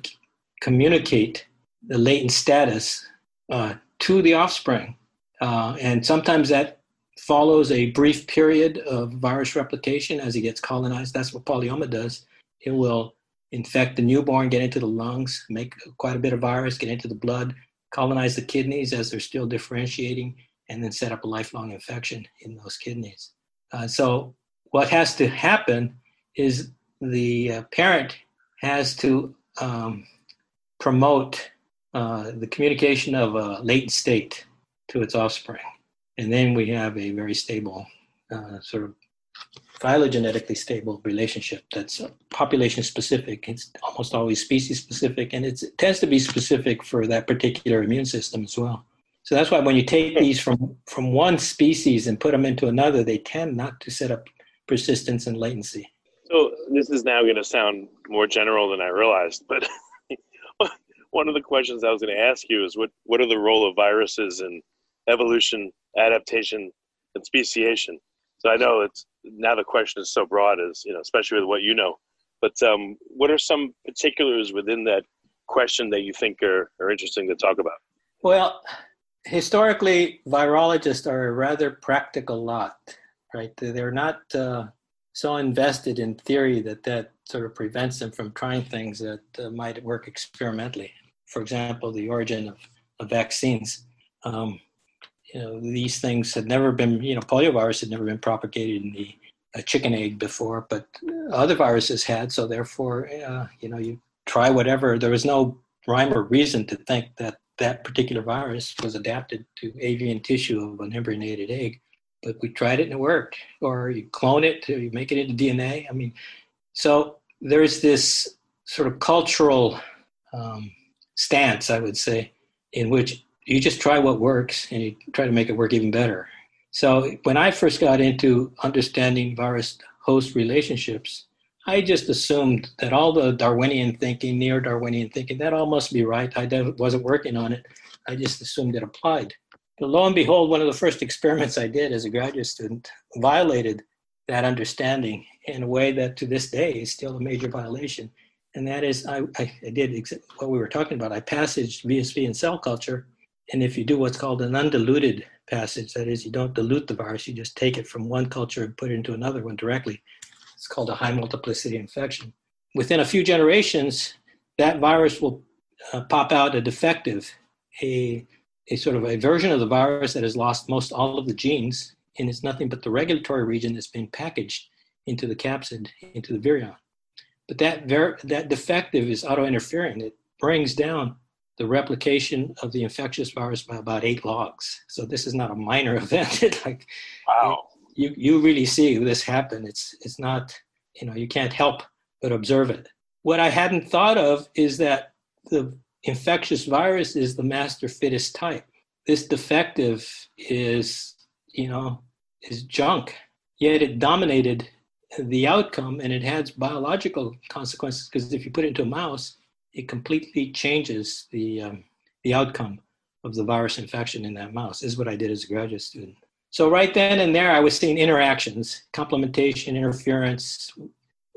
communicate the latent status uh, to the offspring. Uh, and sometimes that follows a brief period of virus replication as it gets colonized. That's what polyoma does. It will infect the newborn, get into the lungs, make quite a bit of virus, get into the blood, colonize the kidneys as they're still differentiating, and then set up a lifelong infection in those kidneys. Uh, so, what has to happen is the uh, parent has to um, promote uh, the communication of a latent state to its offspring. And then we have a very stable, uh, sort of phylogenetically stable relationship that's population specific. It's almost always species specific, and it tends to be specific for that particular immune system as well. So that's why when you take these from, from one species and put them into another, they tend not to set up persistence and latency. So this is now going to sound more general than I realized, but one of the questions I was going to ask you is what what are the role of viruses in evolution, adaptation, and speciation? So I know it's now the question is so broad, as you know, especially with what you know. But um, what are some particulars within that question that you think are, are interesting to talk about? Well, historically, virologists are a rather practical lot, right? They're not uh, so invested in theory that that sort of prevents them from trying things that uh, might work experimentally. For example, the origin of, of vaccines. Um, you know, these things had never been, you know, poliovirus had never been propagated in the chicken egg before, but other viruses had. So therefore, uh, you know, you try whatever. There was no rhyme or reason to think that that particular virus was adapted to avian tissue of an embryonated egg. But we tried it and it worked. Or you clone it, or you make it into DNA. I mean, so there's this sort of cultural um, stance, I would say, in which you just try what works and you try to make it work even better. So when I first got into understanding virus host relationships, I just assumed that all the Darwinian thinking, neo Darwinian thinking, that all must be right. I wasn't working on it. I just assumed it applied. But lo and behold, one of the first experiments I did as a graduate student violated that understanding in a way that to this day is still a major violation. And that is, I, I, did what we were talking about. I passaged VSV in cell culture. And if you do what's called an undiluted passage, that is, you don't dilute the virus, you just take it from one culture and put it into another one directly, it's called a high multiplicity infection. Within a few generations, that virus will uh, pop out a defective, a, a sort of a version of the virus that has lost most all of the genes, and it's nothing but the regulatory region that's been packaged into the capsid, into the virion. But that, ver- that defective is autointerfering. It brings down the replication of the infectious virus by about eight logs. So this is not a minor event. like, wow you you really see this happen. It's it's not you know you can't help but observe it. What I hadn't thought of is that the infectious virus is the master fittest type. This defective is you know is junk. Yet it dominated the outcome and it has biological consequences because if you put it into a mouse, it completely changes the um, the outcome of the virus infection in that mouse. Is what I did as a graduate student. So right then and there, I was seeing interactions, complementation, interference,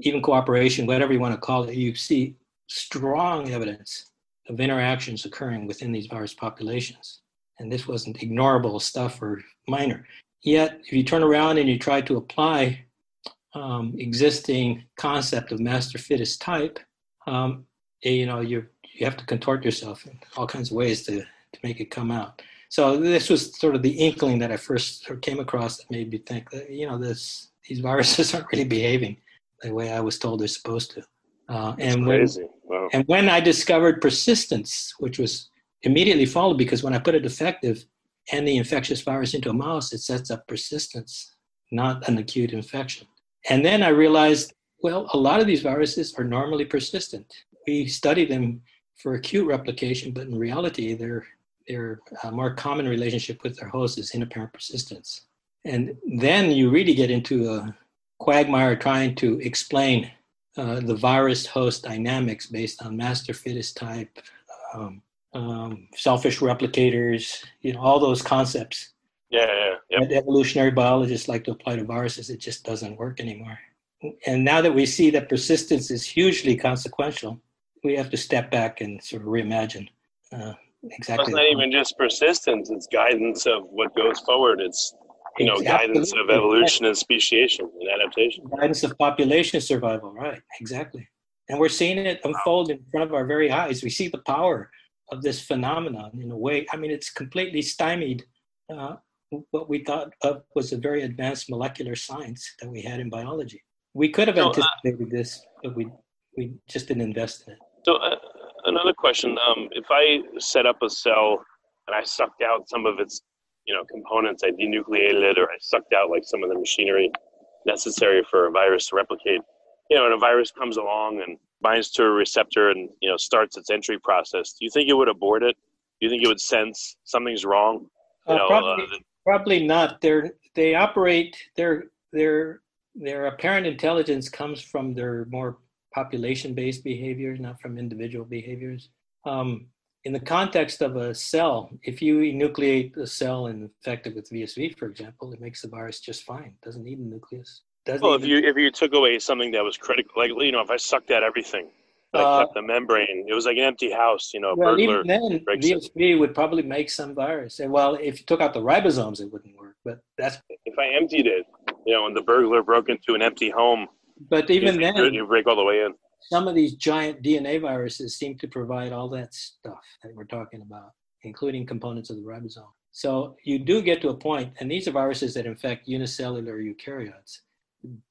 even cooperation, whatever you want to call it. You see strong evidence of interactions occurring within these virus populations. And this wasn't ignorable stuff or minor. Yet, if you turn around and you try to apply um, existing concept of master fittest type, um, you know, you you have to contort yourself in all kinds of ways to, to make it come out. So this was sort of the inkling that I first came across that made me think that you know this these viruses aren't really behaving the way I was told they're supposed to. Uh, and when wow. and when I discovered persistence, which was immediately followed because when I put a defective and the infectious virus into a mouse, it sets up persistence, not an acute infection. And then I realized, well, a lot of these viruses are normally persistent. We study them for acute replication, but in reality, they're their uh, more common relationship with their host is inapparent persistence. And then you really get into a quagmire trying to explain uh, the virus host dynamics based on master fittest type, um, um, selfish replicators, you know, all those concepts. Yeah, yeah, yeah. evolutionary biologists like to apply to viruses, it just doesn't work anymore. And now that we see that persistence is hugely consequential, we have to step back and sort of reimagine uh, exactly. It's not even just persistence; it's guidance of what goes forward. It's you know exactly. guidance of evolution and speciation and adaptation. Guidance of population survival, right? Exactly. And we're seeing it unfold in front of our very eyes. We see the power of this phenomenon in a way. I mean, it's completely stymied uh, what we thought of was a very advanced molecular science that we had in biology. We could have so, uh, anticipated uh, this, but we we just didn't invest in it. So, uh, another question. Um, if I set up a cell and I sucked out some of its, you know, components, I denucleated it, or I sucked out like some of the machinery necessary for a virus to replicate, you know, and a virus comes along and binds to a receptor and you know starts its entry process. Do you think it would abort it? Do you think it would sense something's wrong? Uh, know, probably, uh, probably not. They're they operate. Their their their apparent intelligence comes from their more population-based behaviors, not from individual behaviors. Um, in the context of a cell, if you enucleate a cell and infect it with VSV, for example, it makes the virus just fine. It doesn't need a nucleus. Doesn't Well, if you if you took away something that was critical, like you know, if I sucked out everything, like Uh, kept the membrane, it was like an empty house. You know, well, burglar. even then, breaks it. VSV would probably make some virus. And well, if you took out the ribosomes, it wouldn't work. But that's If I emptied it, you know, and the burglar broke into an empty home, but even you, then, you break all the way in. Some of these giant DNA viruses seem to provide all that stuff that we're talking about, including components of the ribosome. So you do get to a point, and these are viruses that infect unicellular eukaryotes,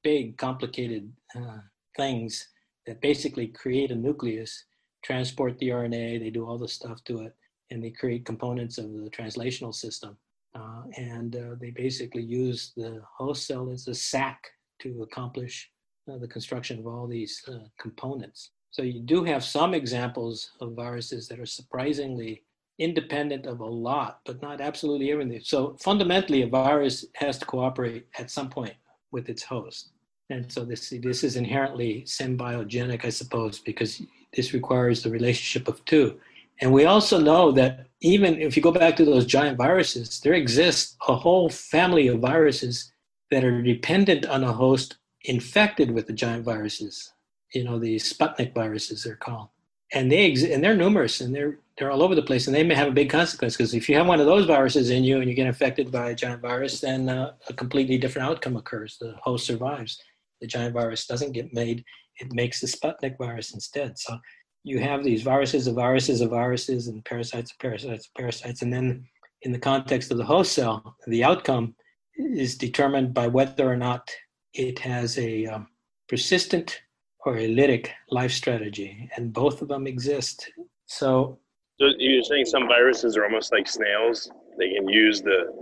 big, complicated uh, things that basically create a nucleus, transport the RNA, they do all the stuff to it, and they create components of the translational system. Uh, and uh, they basically use the host cell as a sac to accomplish uh, the construction of all these uh, components. So you do have some examples of viruses that are surprisingly independent of a lot, but not absolutely everything. So fundamentally, a virus has to cooperate at some point with its host. And so this, this is inherently symbiogenic, I suppose, because this requires the relationship of two. And we also know that even if you go back to those giant viruses, there exists a whole family of viruses that are dependent on a host infected with the giant viruses. You know, the Sputnik viruses they're called, and they exi- and they're numerous and they're they're all over the place, and they may have a big consequence because if you have one of those viruses in you and you get infected by a giant virus, then uh, a completely different outcome occurs. The host survives. The giant virus doesn't get made; it makes the Sputnik virus instead. So you have these viruses of viruses of viruses and parasites of parasites of parasites, and then in the context of the host cell, the outcome is determined by whether or not it has a um, persistent or a lytic life strategy, and both of them exist. So, So you're saying some viruses are almost like snails. They can use the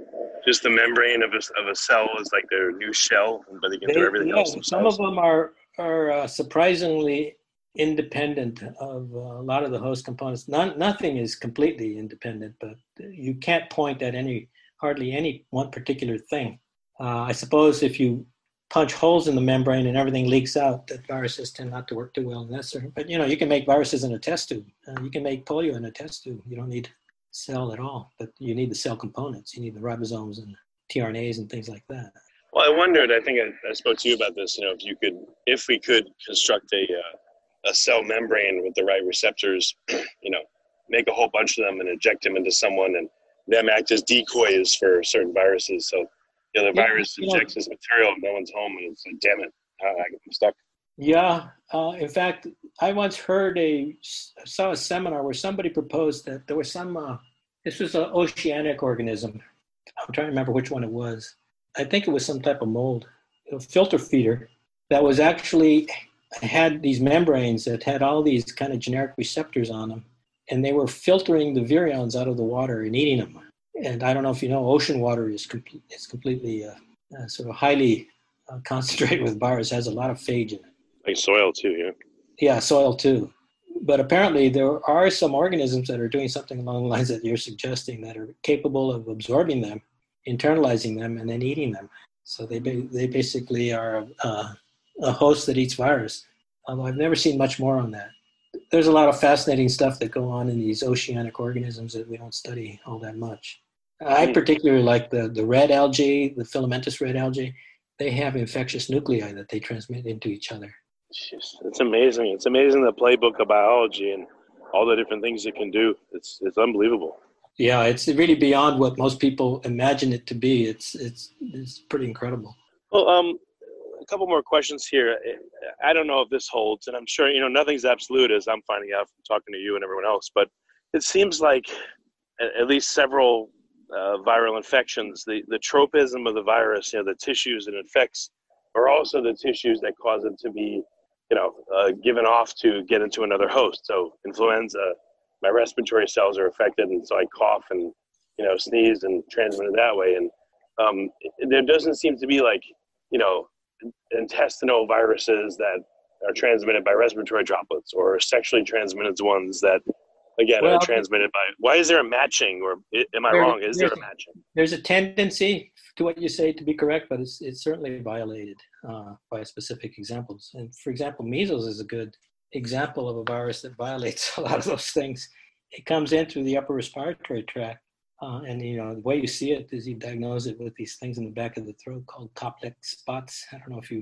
just the membrane of a, of a cell as like their new shell, but they can do everything yeah, else some of them are are uh, surprisingly independent of uh, a lot of the host components. None, nothing is completely independent, but you can't point at any hardly any one particular thing. Uh, I suppose if you punch holes in the membrane and everything leaks out, that viruses tend not to work too well in that sort. But you know, you can make viruses in a test tube. Uh, you can make polio in a test tube. You don't need cell at all, but you need the cell components. You need the ribosomes and tRNAs and things like that. Well, I wondered. I think I, I spoke to you about this. You know, if you could, if we could construct a uh, a cell membrane with the right receptors, you know, make a whole bunch of them and inject them into someone, and them act as decoys for certain viruses. So, you know, the Yeah, virus know- injects this material, and no one's home, and it's like, damn it, uh, I'm stuck. Yeah, uh, in fact, I once heard a saw a seminar where somebody proposed that there was some. Uh, this was an oceanic organism. I'm trying to remember which one it was. I think it was some type of mold, a filter feeder that was actually had these membranes that had all these kind of generic receptors on them, and they were filtering the virions out of the water and eating them. And I don't know if you know, ocean water is complete, is completely uh, uh, sort of highly uh, concentrated with virus, has a lot of phage in it Like soil too, yeah. yeah, soil too. But apparently, there are some organisms that are doing something along the lines that you're suggesting that are capable of absorbing them, internalizing them, and then eating them. So they ba- they basically are uh, a host that eats virus. Although I've never seen much more on that. There's a lot of fascinating stuff that go on in these oceanic organisms that we don't study all that much. I Hmm. particularly like the, the red algae, the filamentous red algae. They have infectious nuclei that they transmit into each other. Jeez, it's amazing. It's amazing the playbook of biology and all the different things it can do. It's it's unbelievable. Yeah, it's really beyond what most people imagine it to be. It's it's it's pretty incredible. Well, um, a couple more questions here. I don't know if this holds, and I'm sure you know nothing's absolute, as I'm finding out from talking to you and everyone else. But it seems like at least several uh, viral infections, the the tropism of the virus, you know, the tissues it infects, are also the tissues that cause it to be, you know, uh, given off to get into another host. So influenza, my respiratory cells are affected, and so I cough and you know sneeze and transmit it that way. And um, there doesn't seem to be like you know intestinal viruses that are transmitted by respiratory droplets or sexually transmitted ones that again Well, transmitted by why is there a matching or am i There- wrong is there a matching There's a tendency to what you say to be correct, but it's it's certainly violated uh, by specific examples. And for example, measles is a good example of a virus that violates a lot of those things. it comes in through the upper respiratory tract. Uh, and you know the way you see it is you diagnose it with these things in the back of the throat called Koplik spots. I don't know if you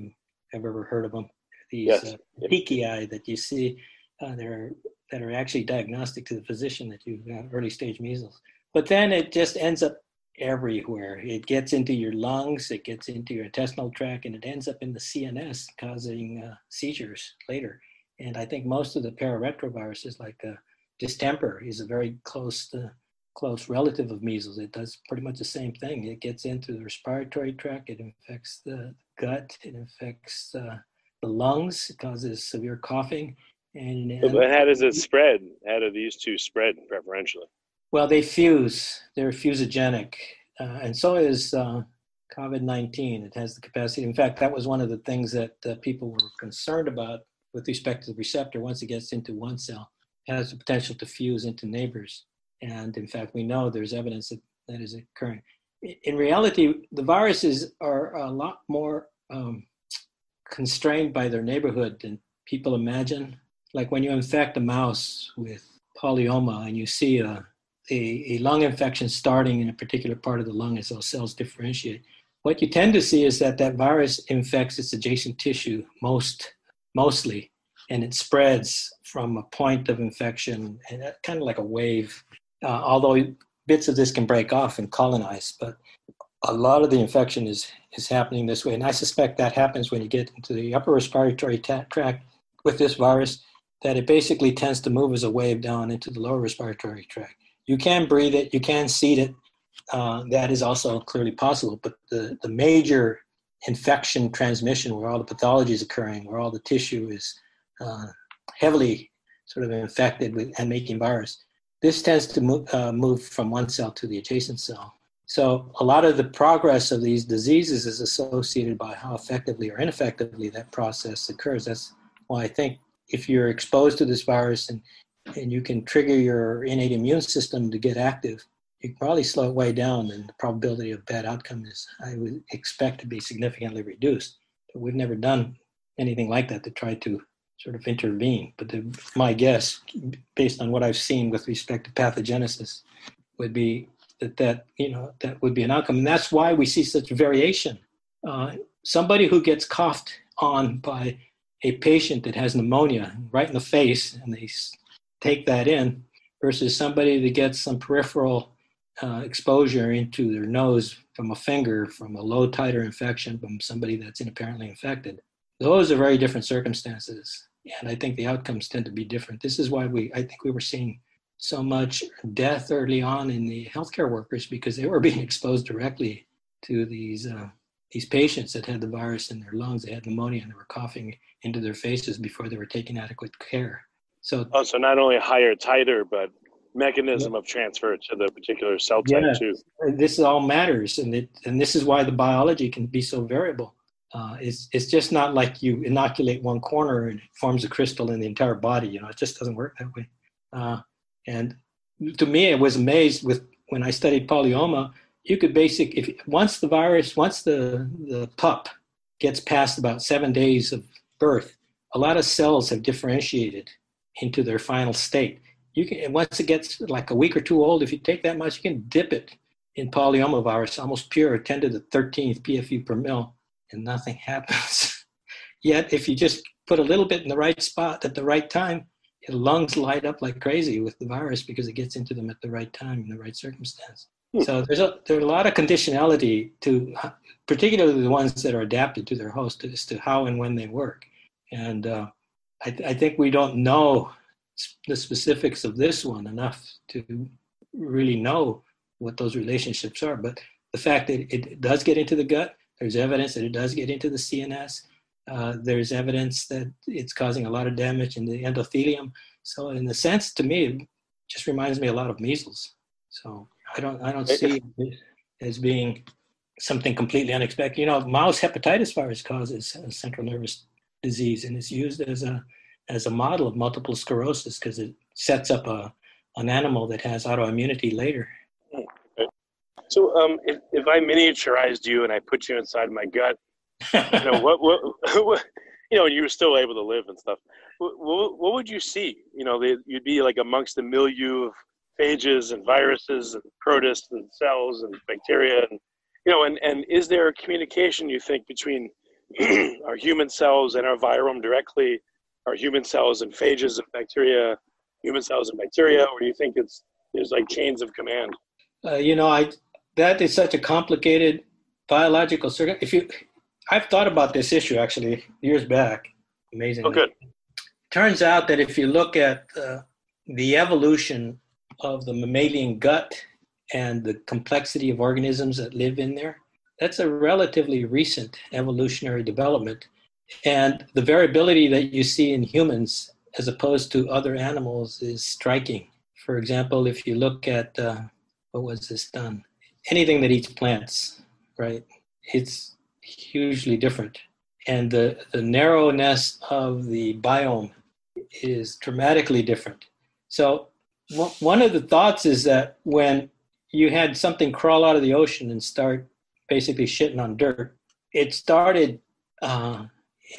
have ever heard of them. These Yes. uh, peaky that you see uh, that are that are actually diagnostic to the physician that you've got early stage measles. But then it just ends up everywhere. It gets into your lungs, it gets into your intestinal tract, and it ends up in the CNS, causing uh, seizures later. And I think most of the pararetroviruses, like uh, distemper, is a very close uh, close relative of measles. It does pretty much the same thing. It gets into the respiratory tract, it infects the gut, it infects uh, the lungs, it causes severe coughing. And, But how does it spread? How do these two spread preferentially? well, they fuse. They're fusogenic, uh, and so is uh, COVID-19. It has the capacity. In fact, that was one of the things that uh, people were concerned about with respect to the receptor. Once it gets into one cell, it has the potential to fuse into neighbors. And in fact, we know there's evidence that that is occurring. In reality, the viruses are a lot more um, constrained by their neighborhood than people imagine. Like when you infect a mouse with polyoma and you see a, a, a lung infection starting in a particular part of the lung as those cells differentiate, what you tend to see is that that virus infects its adjacent tissue most mostly, and it spreads from a point of infection, and kind of like a wave. Uh, although bits of this can break off and colonize, but a lot of the infection is is happening this way, and I suspect that happens when you get into the upper respiratory ta- tract with this virus. That it basically tends to move as a wave down into the lower respiratory tract. You can breathe it, you can seed it. Uh, that is also clearly possible, but the, the major infection transmission, where all the pathology is occurring, where all the tissue is uh, heavily sort of infected with and making virus, this tends to move, uh, move from one cell to the adjacent cell. So a lot of the progress of these diseases is associated by how effectively or ineffectively that process occurs. That's why I think if you're exposed to this virus and, and you can trigger your innate immune system to get active, you can probably slow it way down and the probability of bad outcome is, I would expect to be significantly reduced. But we've never done anything like that to try to sort of intervene. But the, my guess, based on what I've seen with respect to pathogenesis, would be that that you know that would be an outcome, and that's why we see such variation. Uh, somebody who gets coughed on by a patient that has pneumonia right in the face, and they take that in, versus somebody that gets some peripheral uh, exposure into their nose from a finger from a low titer infection from somebody that's inapparently infected. Those are very different circumstances, and I think the outcomes tend to be different. This is why we I think we were seeing so much death early on in the healthcare workers because they were being exposed directly to these uh, these patients that had the virus in their lungs, they had pneumonia, and they were coughing into their faces before they were taking adequate care. So Oh, so not only higher titer, but mechanism of transfer to the particular cell type Yeah. too. this all matters, and it and this is why the biology can be so variable. Uh, it's it's just not like you inoculate one corner and it forms a crystal in the entire body. You know, it just doesn't work that way. Uh, and to me, I was amazed with when I studied polyoma. You could basic if once the virus, once the the pup gets past about seven days of birth, a lot of cells have differentiated into their final state. You can once it gets like a week or two old, if you take that much, you can dip it in polyomavirus, almost pure, 10 to the 13th PFU per mil, and nothing happens. Yet, if you just put a little bit in the right spot at the right time, your lungs light up like crazy with the virus because it gets into them at the right time in the right circumstance. Hmm. So there's a there's a lot of conditionality to, particularly the ones that are adapted to their host as to how and when they work. And uh, I, th- I think we don't know the specifics of this one enough to really know what those relationships are. But the fact that it does get into the gut, there's evidence that it does get into the CNS. Uh, there's evidence that it's causing a lot of damage in the endothelium. So, in the sense, to me, it just reminds me a lot of measles. So, I don't, I don't see it as being something completely unexpected. You know, mouse hepatitis virus causes central nervous disease, and it's used as a as a model of multiple sclerosis because it sets up a an animal that has autoimmunity later. So, um, if, if I miniaturized you and I put you inside my gut, you know what, what, what you know, you were still able to live and stuff. what, what would you see? You know, they, you'd be like amongst the milieu of phages and viruses and protists and cells and bacteria and you know and, and is there a communication you think between our human cells and our virome directly? Our human cells and phages and bacteria human cells and bacteria or do you think it's there's like chains of command? Uh, you know i that is such a complicated biological circuit. If you i've thought about this issue actually years back amazing oh good. Turns out that if you look at uh, the evolution of the mammalian gut and the complexity of organisms that live in there, that's a relatively recent evolutionary development. And the variability that you see in humans as opposed to other animals is striking. For example, if you look at uh, what was this done? Anything that eats plants, right? It's hugely different. And the, the narrowness of the biome is dramatically different. So, one of the thoughts is that when you had something crawl out of the ocean and start basically shitting on dirt, it started uh,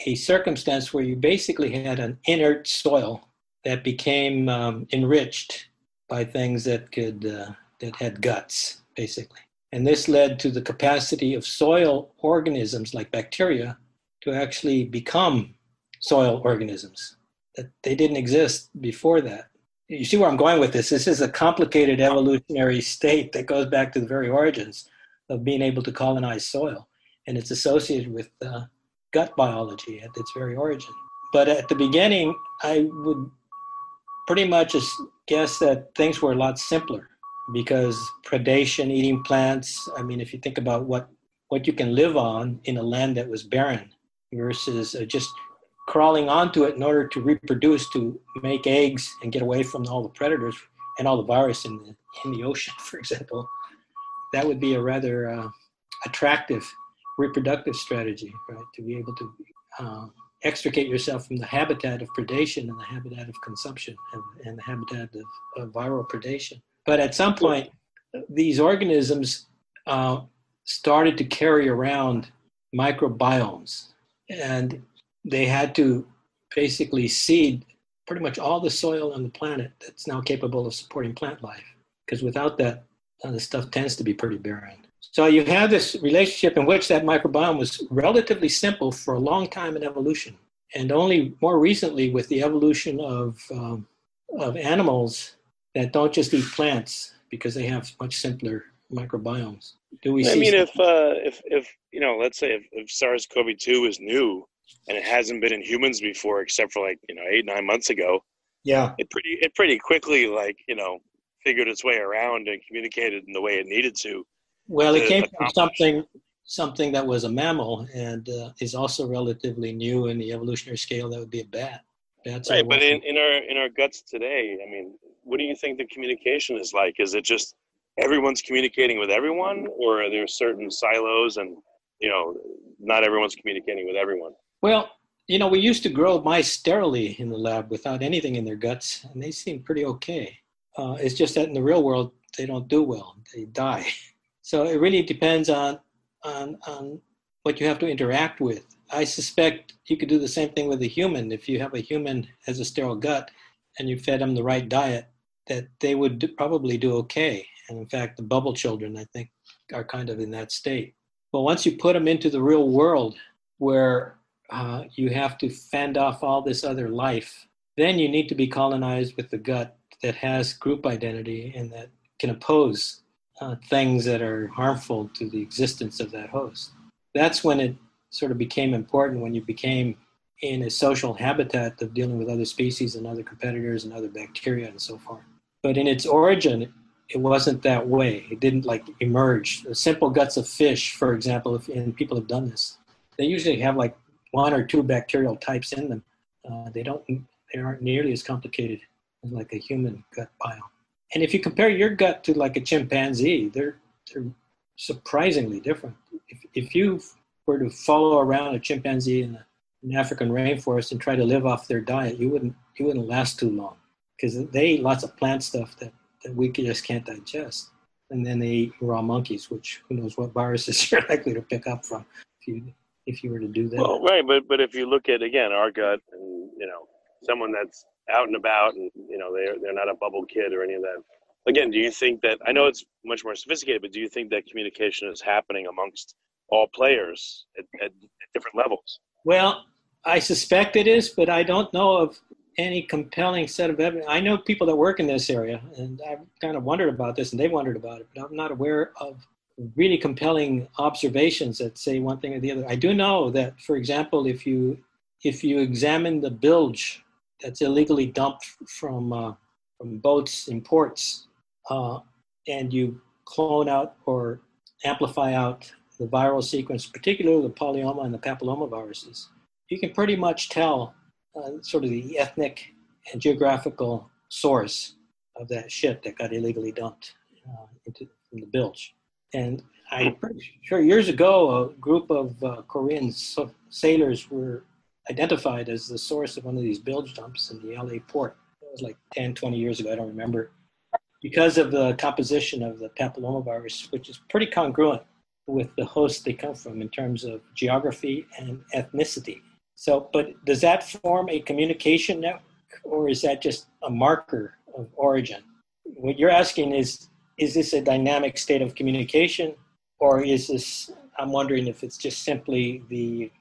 a circumstance where you basically had an inert soil that became um, enriched by things that could uh, that had guts, basically. And this led to the capacity of soil organisms like bacteria to actually become soil organisms that they didn't exist before that. You see where I'm going with this? This is a complicated evolutionary state that goes back to the very origins of being able to colonize soil, and it's associated with uh, gut biology at its very origin. But at the beginning, I would pretty much guess that things were a lot simpler because predation, eating plants. I mean, if you think about what what you can live on in a land that was barren versus uh, just crawling onto it in order to reproduce, to make eggs and get away from all the predators and all the virus in the, in the ocean, for example, that would be a rather uh, attractive reproductive strategy, right? To be able to uh, extricate yourself from the habitat of predation and the habitat of consumption and, and the habitat of, of, viral predation. But at some point, these organisms uh, started to carry around microbiomes. And they had to basically seed pretty much all the soil on the planet that's now capable of supporting plant life. Because without that, the stuff tends to be pretty barren. So you have this relationship in which that microbiome was relatively simple for a long time in evolution, and only more recently with the evolution of um, of animals that don't just eat plants because they have much simpler microbiomes. Do we? I mean, if uh, if if you know, let's say if, if SARS-CoV-2 is new, and it hasn't been in humans before except for like you know eight nine months ago. Yeah. It pretty it pretty quickly like you know figured its way around and communicated in the way it needed to well it came from something something that was a mammal and uh, is also relatively new in the evolutionary scale that would be a bat. Bats right but in, in our in our guts today i mean what do you think the communication is like? Is it just everyone's communicating with everyone or are there certain silos and you know not everyone's communicating with everyone well, you know, we used to grow mice sterilely in the lab without anything in their guts, and they seem pretty okay. Uh, it's just that in the real world, they don't do well; they die. So it really depends on on on what you have to interact with. I suspect you could do the same thing with a human. If you have a human has a sterile gut and you fed them the right diet, that they would do, probably do okay. And in fact, the bubble children, I think, are kind of in that state. But once you put them into the real world, where uh, you have to fend off all this other life. Then you need to be colonized with the gut that has group identity and that can oppose uh, things that are harmful to the existence of that host. That's when it sort of became important when you became in a social habitat of dealing with other species and other competitors and other bacteria and so forth. But in its origin, it wasn't that way. It didn't like emerge. The simple guts of fish, for example, if, and people have done this, they usually have like one or two bacterial types in them. Uh, they don't they aren't nearly as complicated as like a human gut biome. And if you compare your gut to like a chimpanzee, they're they're surprisingly different. If if you were to follow around a chimpanzee in an African rainforest and try to live off their diet, you wouldn't you wouldn't last too long because they eat lots of plant stuff that, that we just can't digest. And then they eat raw monkeys, which who knows what viruses you're likely to pick up from if you if you were to do that. Well, right, but but if you look at again our gut, and you know, someone that's out and about and you know they're they're not a bubble kid or any of that. Again, do you think that I know it's much more sophisticated, but do you think that communication is happening amongst all players at, at, at different levels? Well, I suspect it is, but I don't know of any compelling set of evidence. I know people that work in this area, and I've kind of wondered about this, and they've wondered about it, but I'm not aware of really compelling observations that say one thing or the other. I do know that, for example, if you if you examine the bilge that's illegally dumped from uh, from boats in ports, uh, and you clone out or amplify out the viral sequence, particularly the polyoma and the papilloma viruses, you can pretty much tell uh, sort of the ethnic and geographical source of that ship that got illegally dumped uh, into from the bilge. And I'm pretty sure years ago, a group of uh, Korean so- sailors were identified as the source of one of these bilge dumps in the LA port. It was like 10, 20 years ago, I don't remember. Because of the composition of the papillomavirus, which is pretty congruent with the host they come from in terms of geography and ethnicity. So, but does that form a communication network or is that just a marker of origin? What you're asking is, is this a dynamic state of communication or is this, I'm wondering if it's just simply the,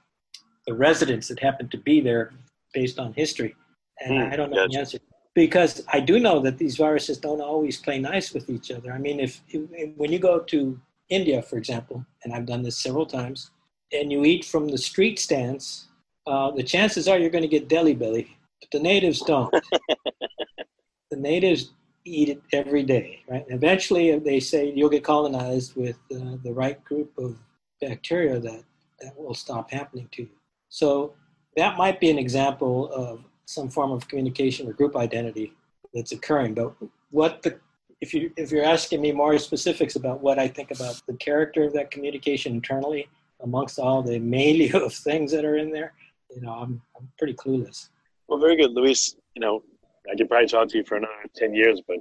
the residents that happen to be there based on history. And Hmm, I don't know gotcha. the answer. Because I do know that these viruses don't always play nice with each other. I mean, if, if when you go to India, for example, and I've done this several times, and you eat from the street stands, uh, the chances are you're going to get deli belly, but the natives don't. the natives eat it every day, right? Eventually, they say you'll get colonized with uh, the right group of bacteria that that will stop happening to you. So that might be an example of some form of communication or group identity that's occurring. But what the if you if you're asking me more specifics about what I think about the character of that communication internally amongst all the milieu of things that are in there, you know, I'm I'm pretty clueless. Well, very good, Luis. You know, I could probably talk to you for another ten years, but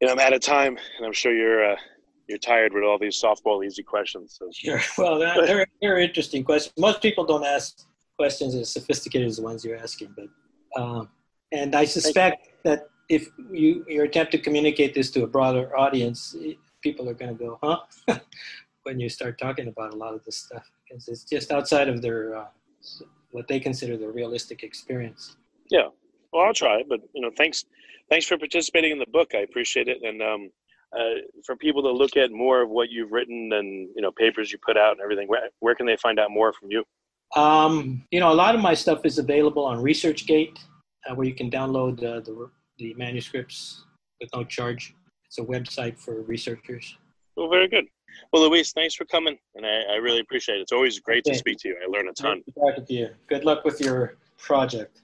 you know, I'm out of time, and I'm sure you're uh, you're tired with all these softball easy questions. So. Sure. Well, they're they're interesting questions. Most people don't ask questions as sophisticated as the ones you're asking, but um, and I suspect that if you you attempt to communicate this to a broader audience, people are going to go, huh? when you start talking about a lot of this stuff, because it's just outside of their uh, what they consider the realistic experience. Yeah. Well, I'll try, but you know, thanks, thanks for participating in the book. I appreciate it, and um, uh, for people to look at more of what you've written and you know papers you put out and everything, where, where can they find out more from you? Um, you know, a lot of my stuff is available on ResearchGate, uh, where you can download uh, the the manuscripts with no charge. It's a website for researchers. Well, very good. Well, Luis, thanks for coming, and I, I really appreciate it. It's always great to speak to you. I learn a ton. Nice to you. Good luck with your project.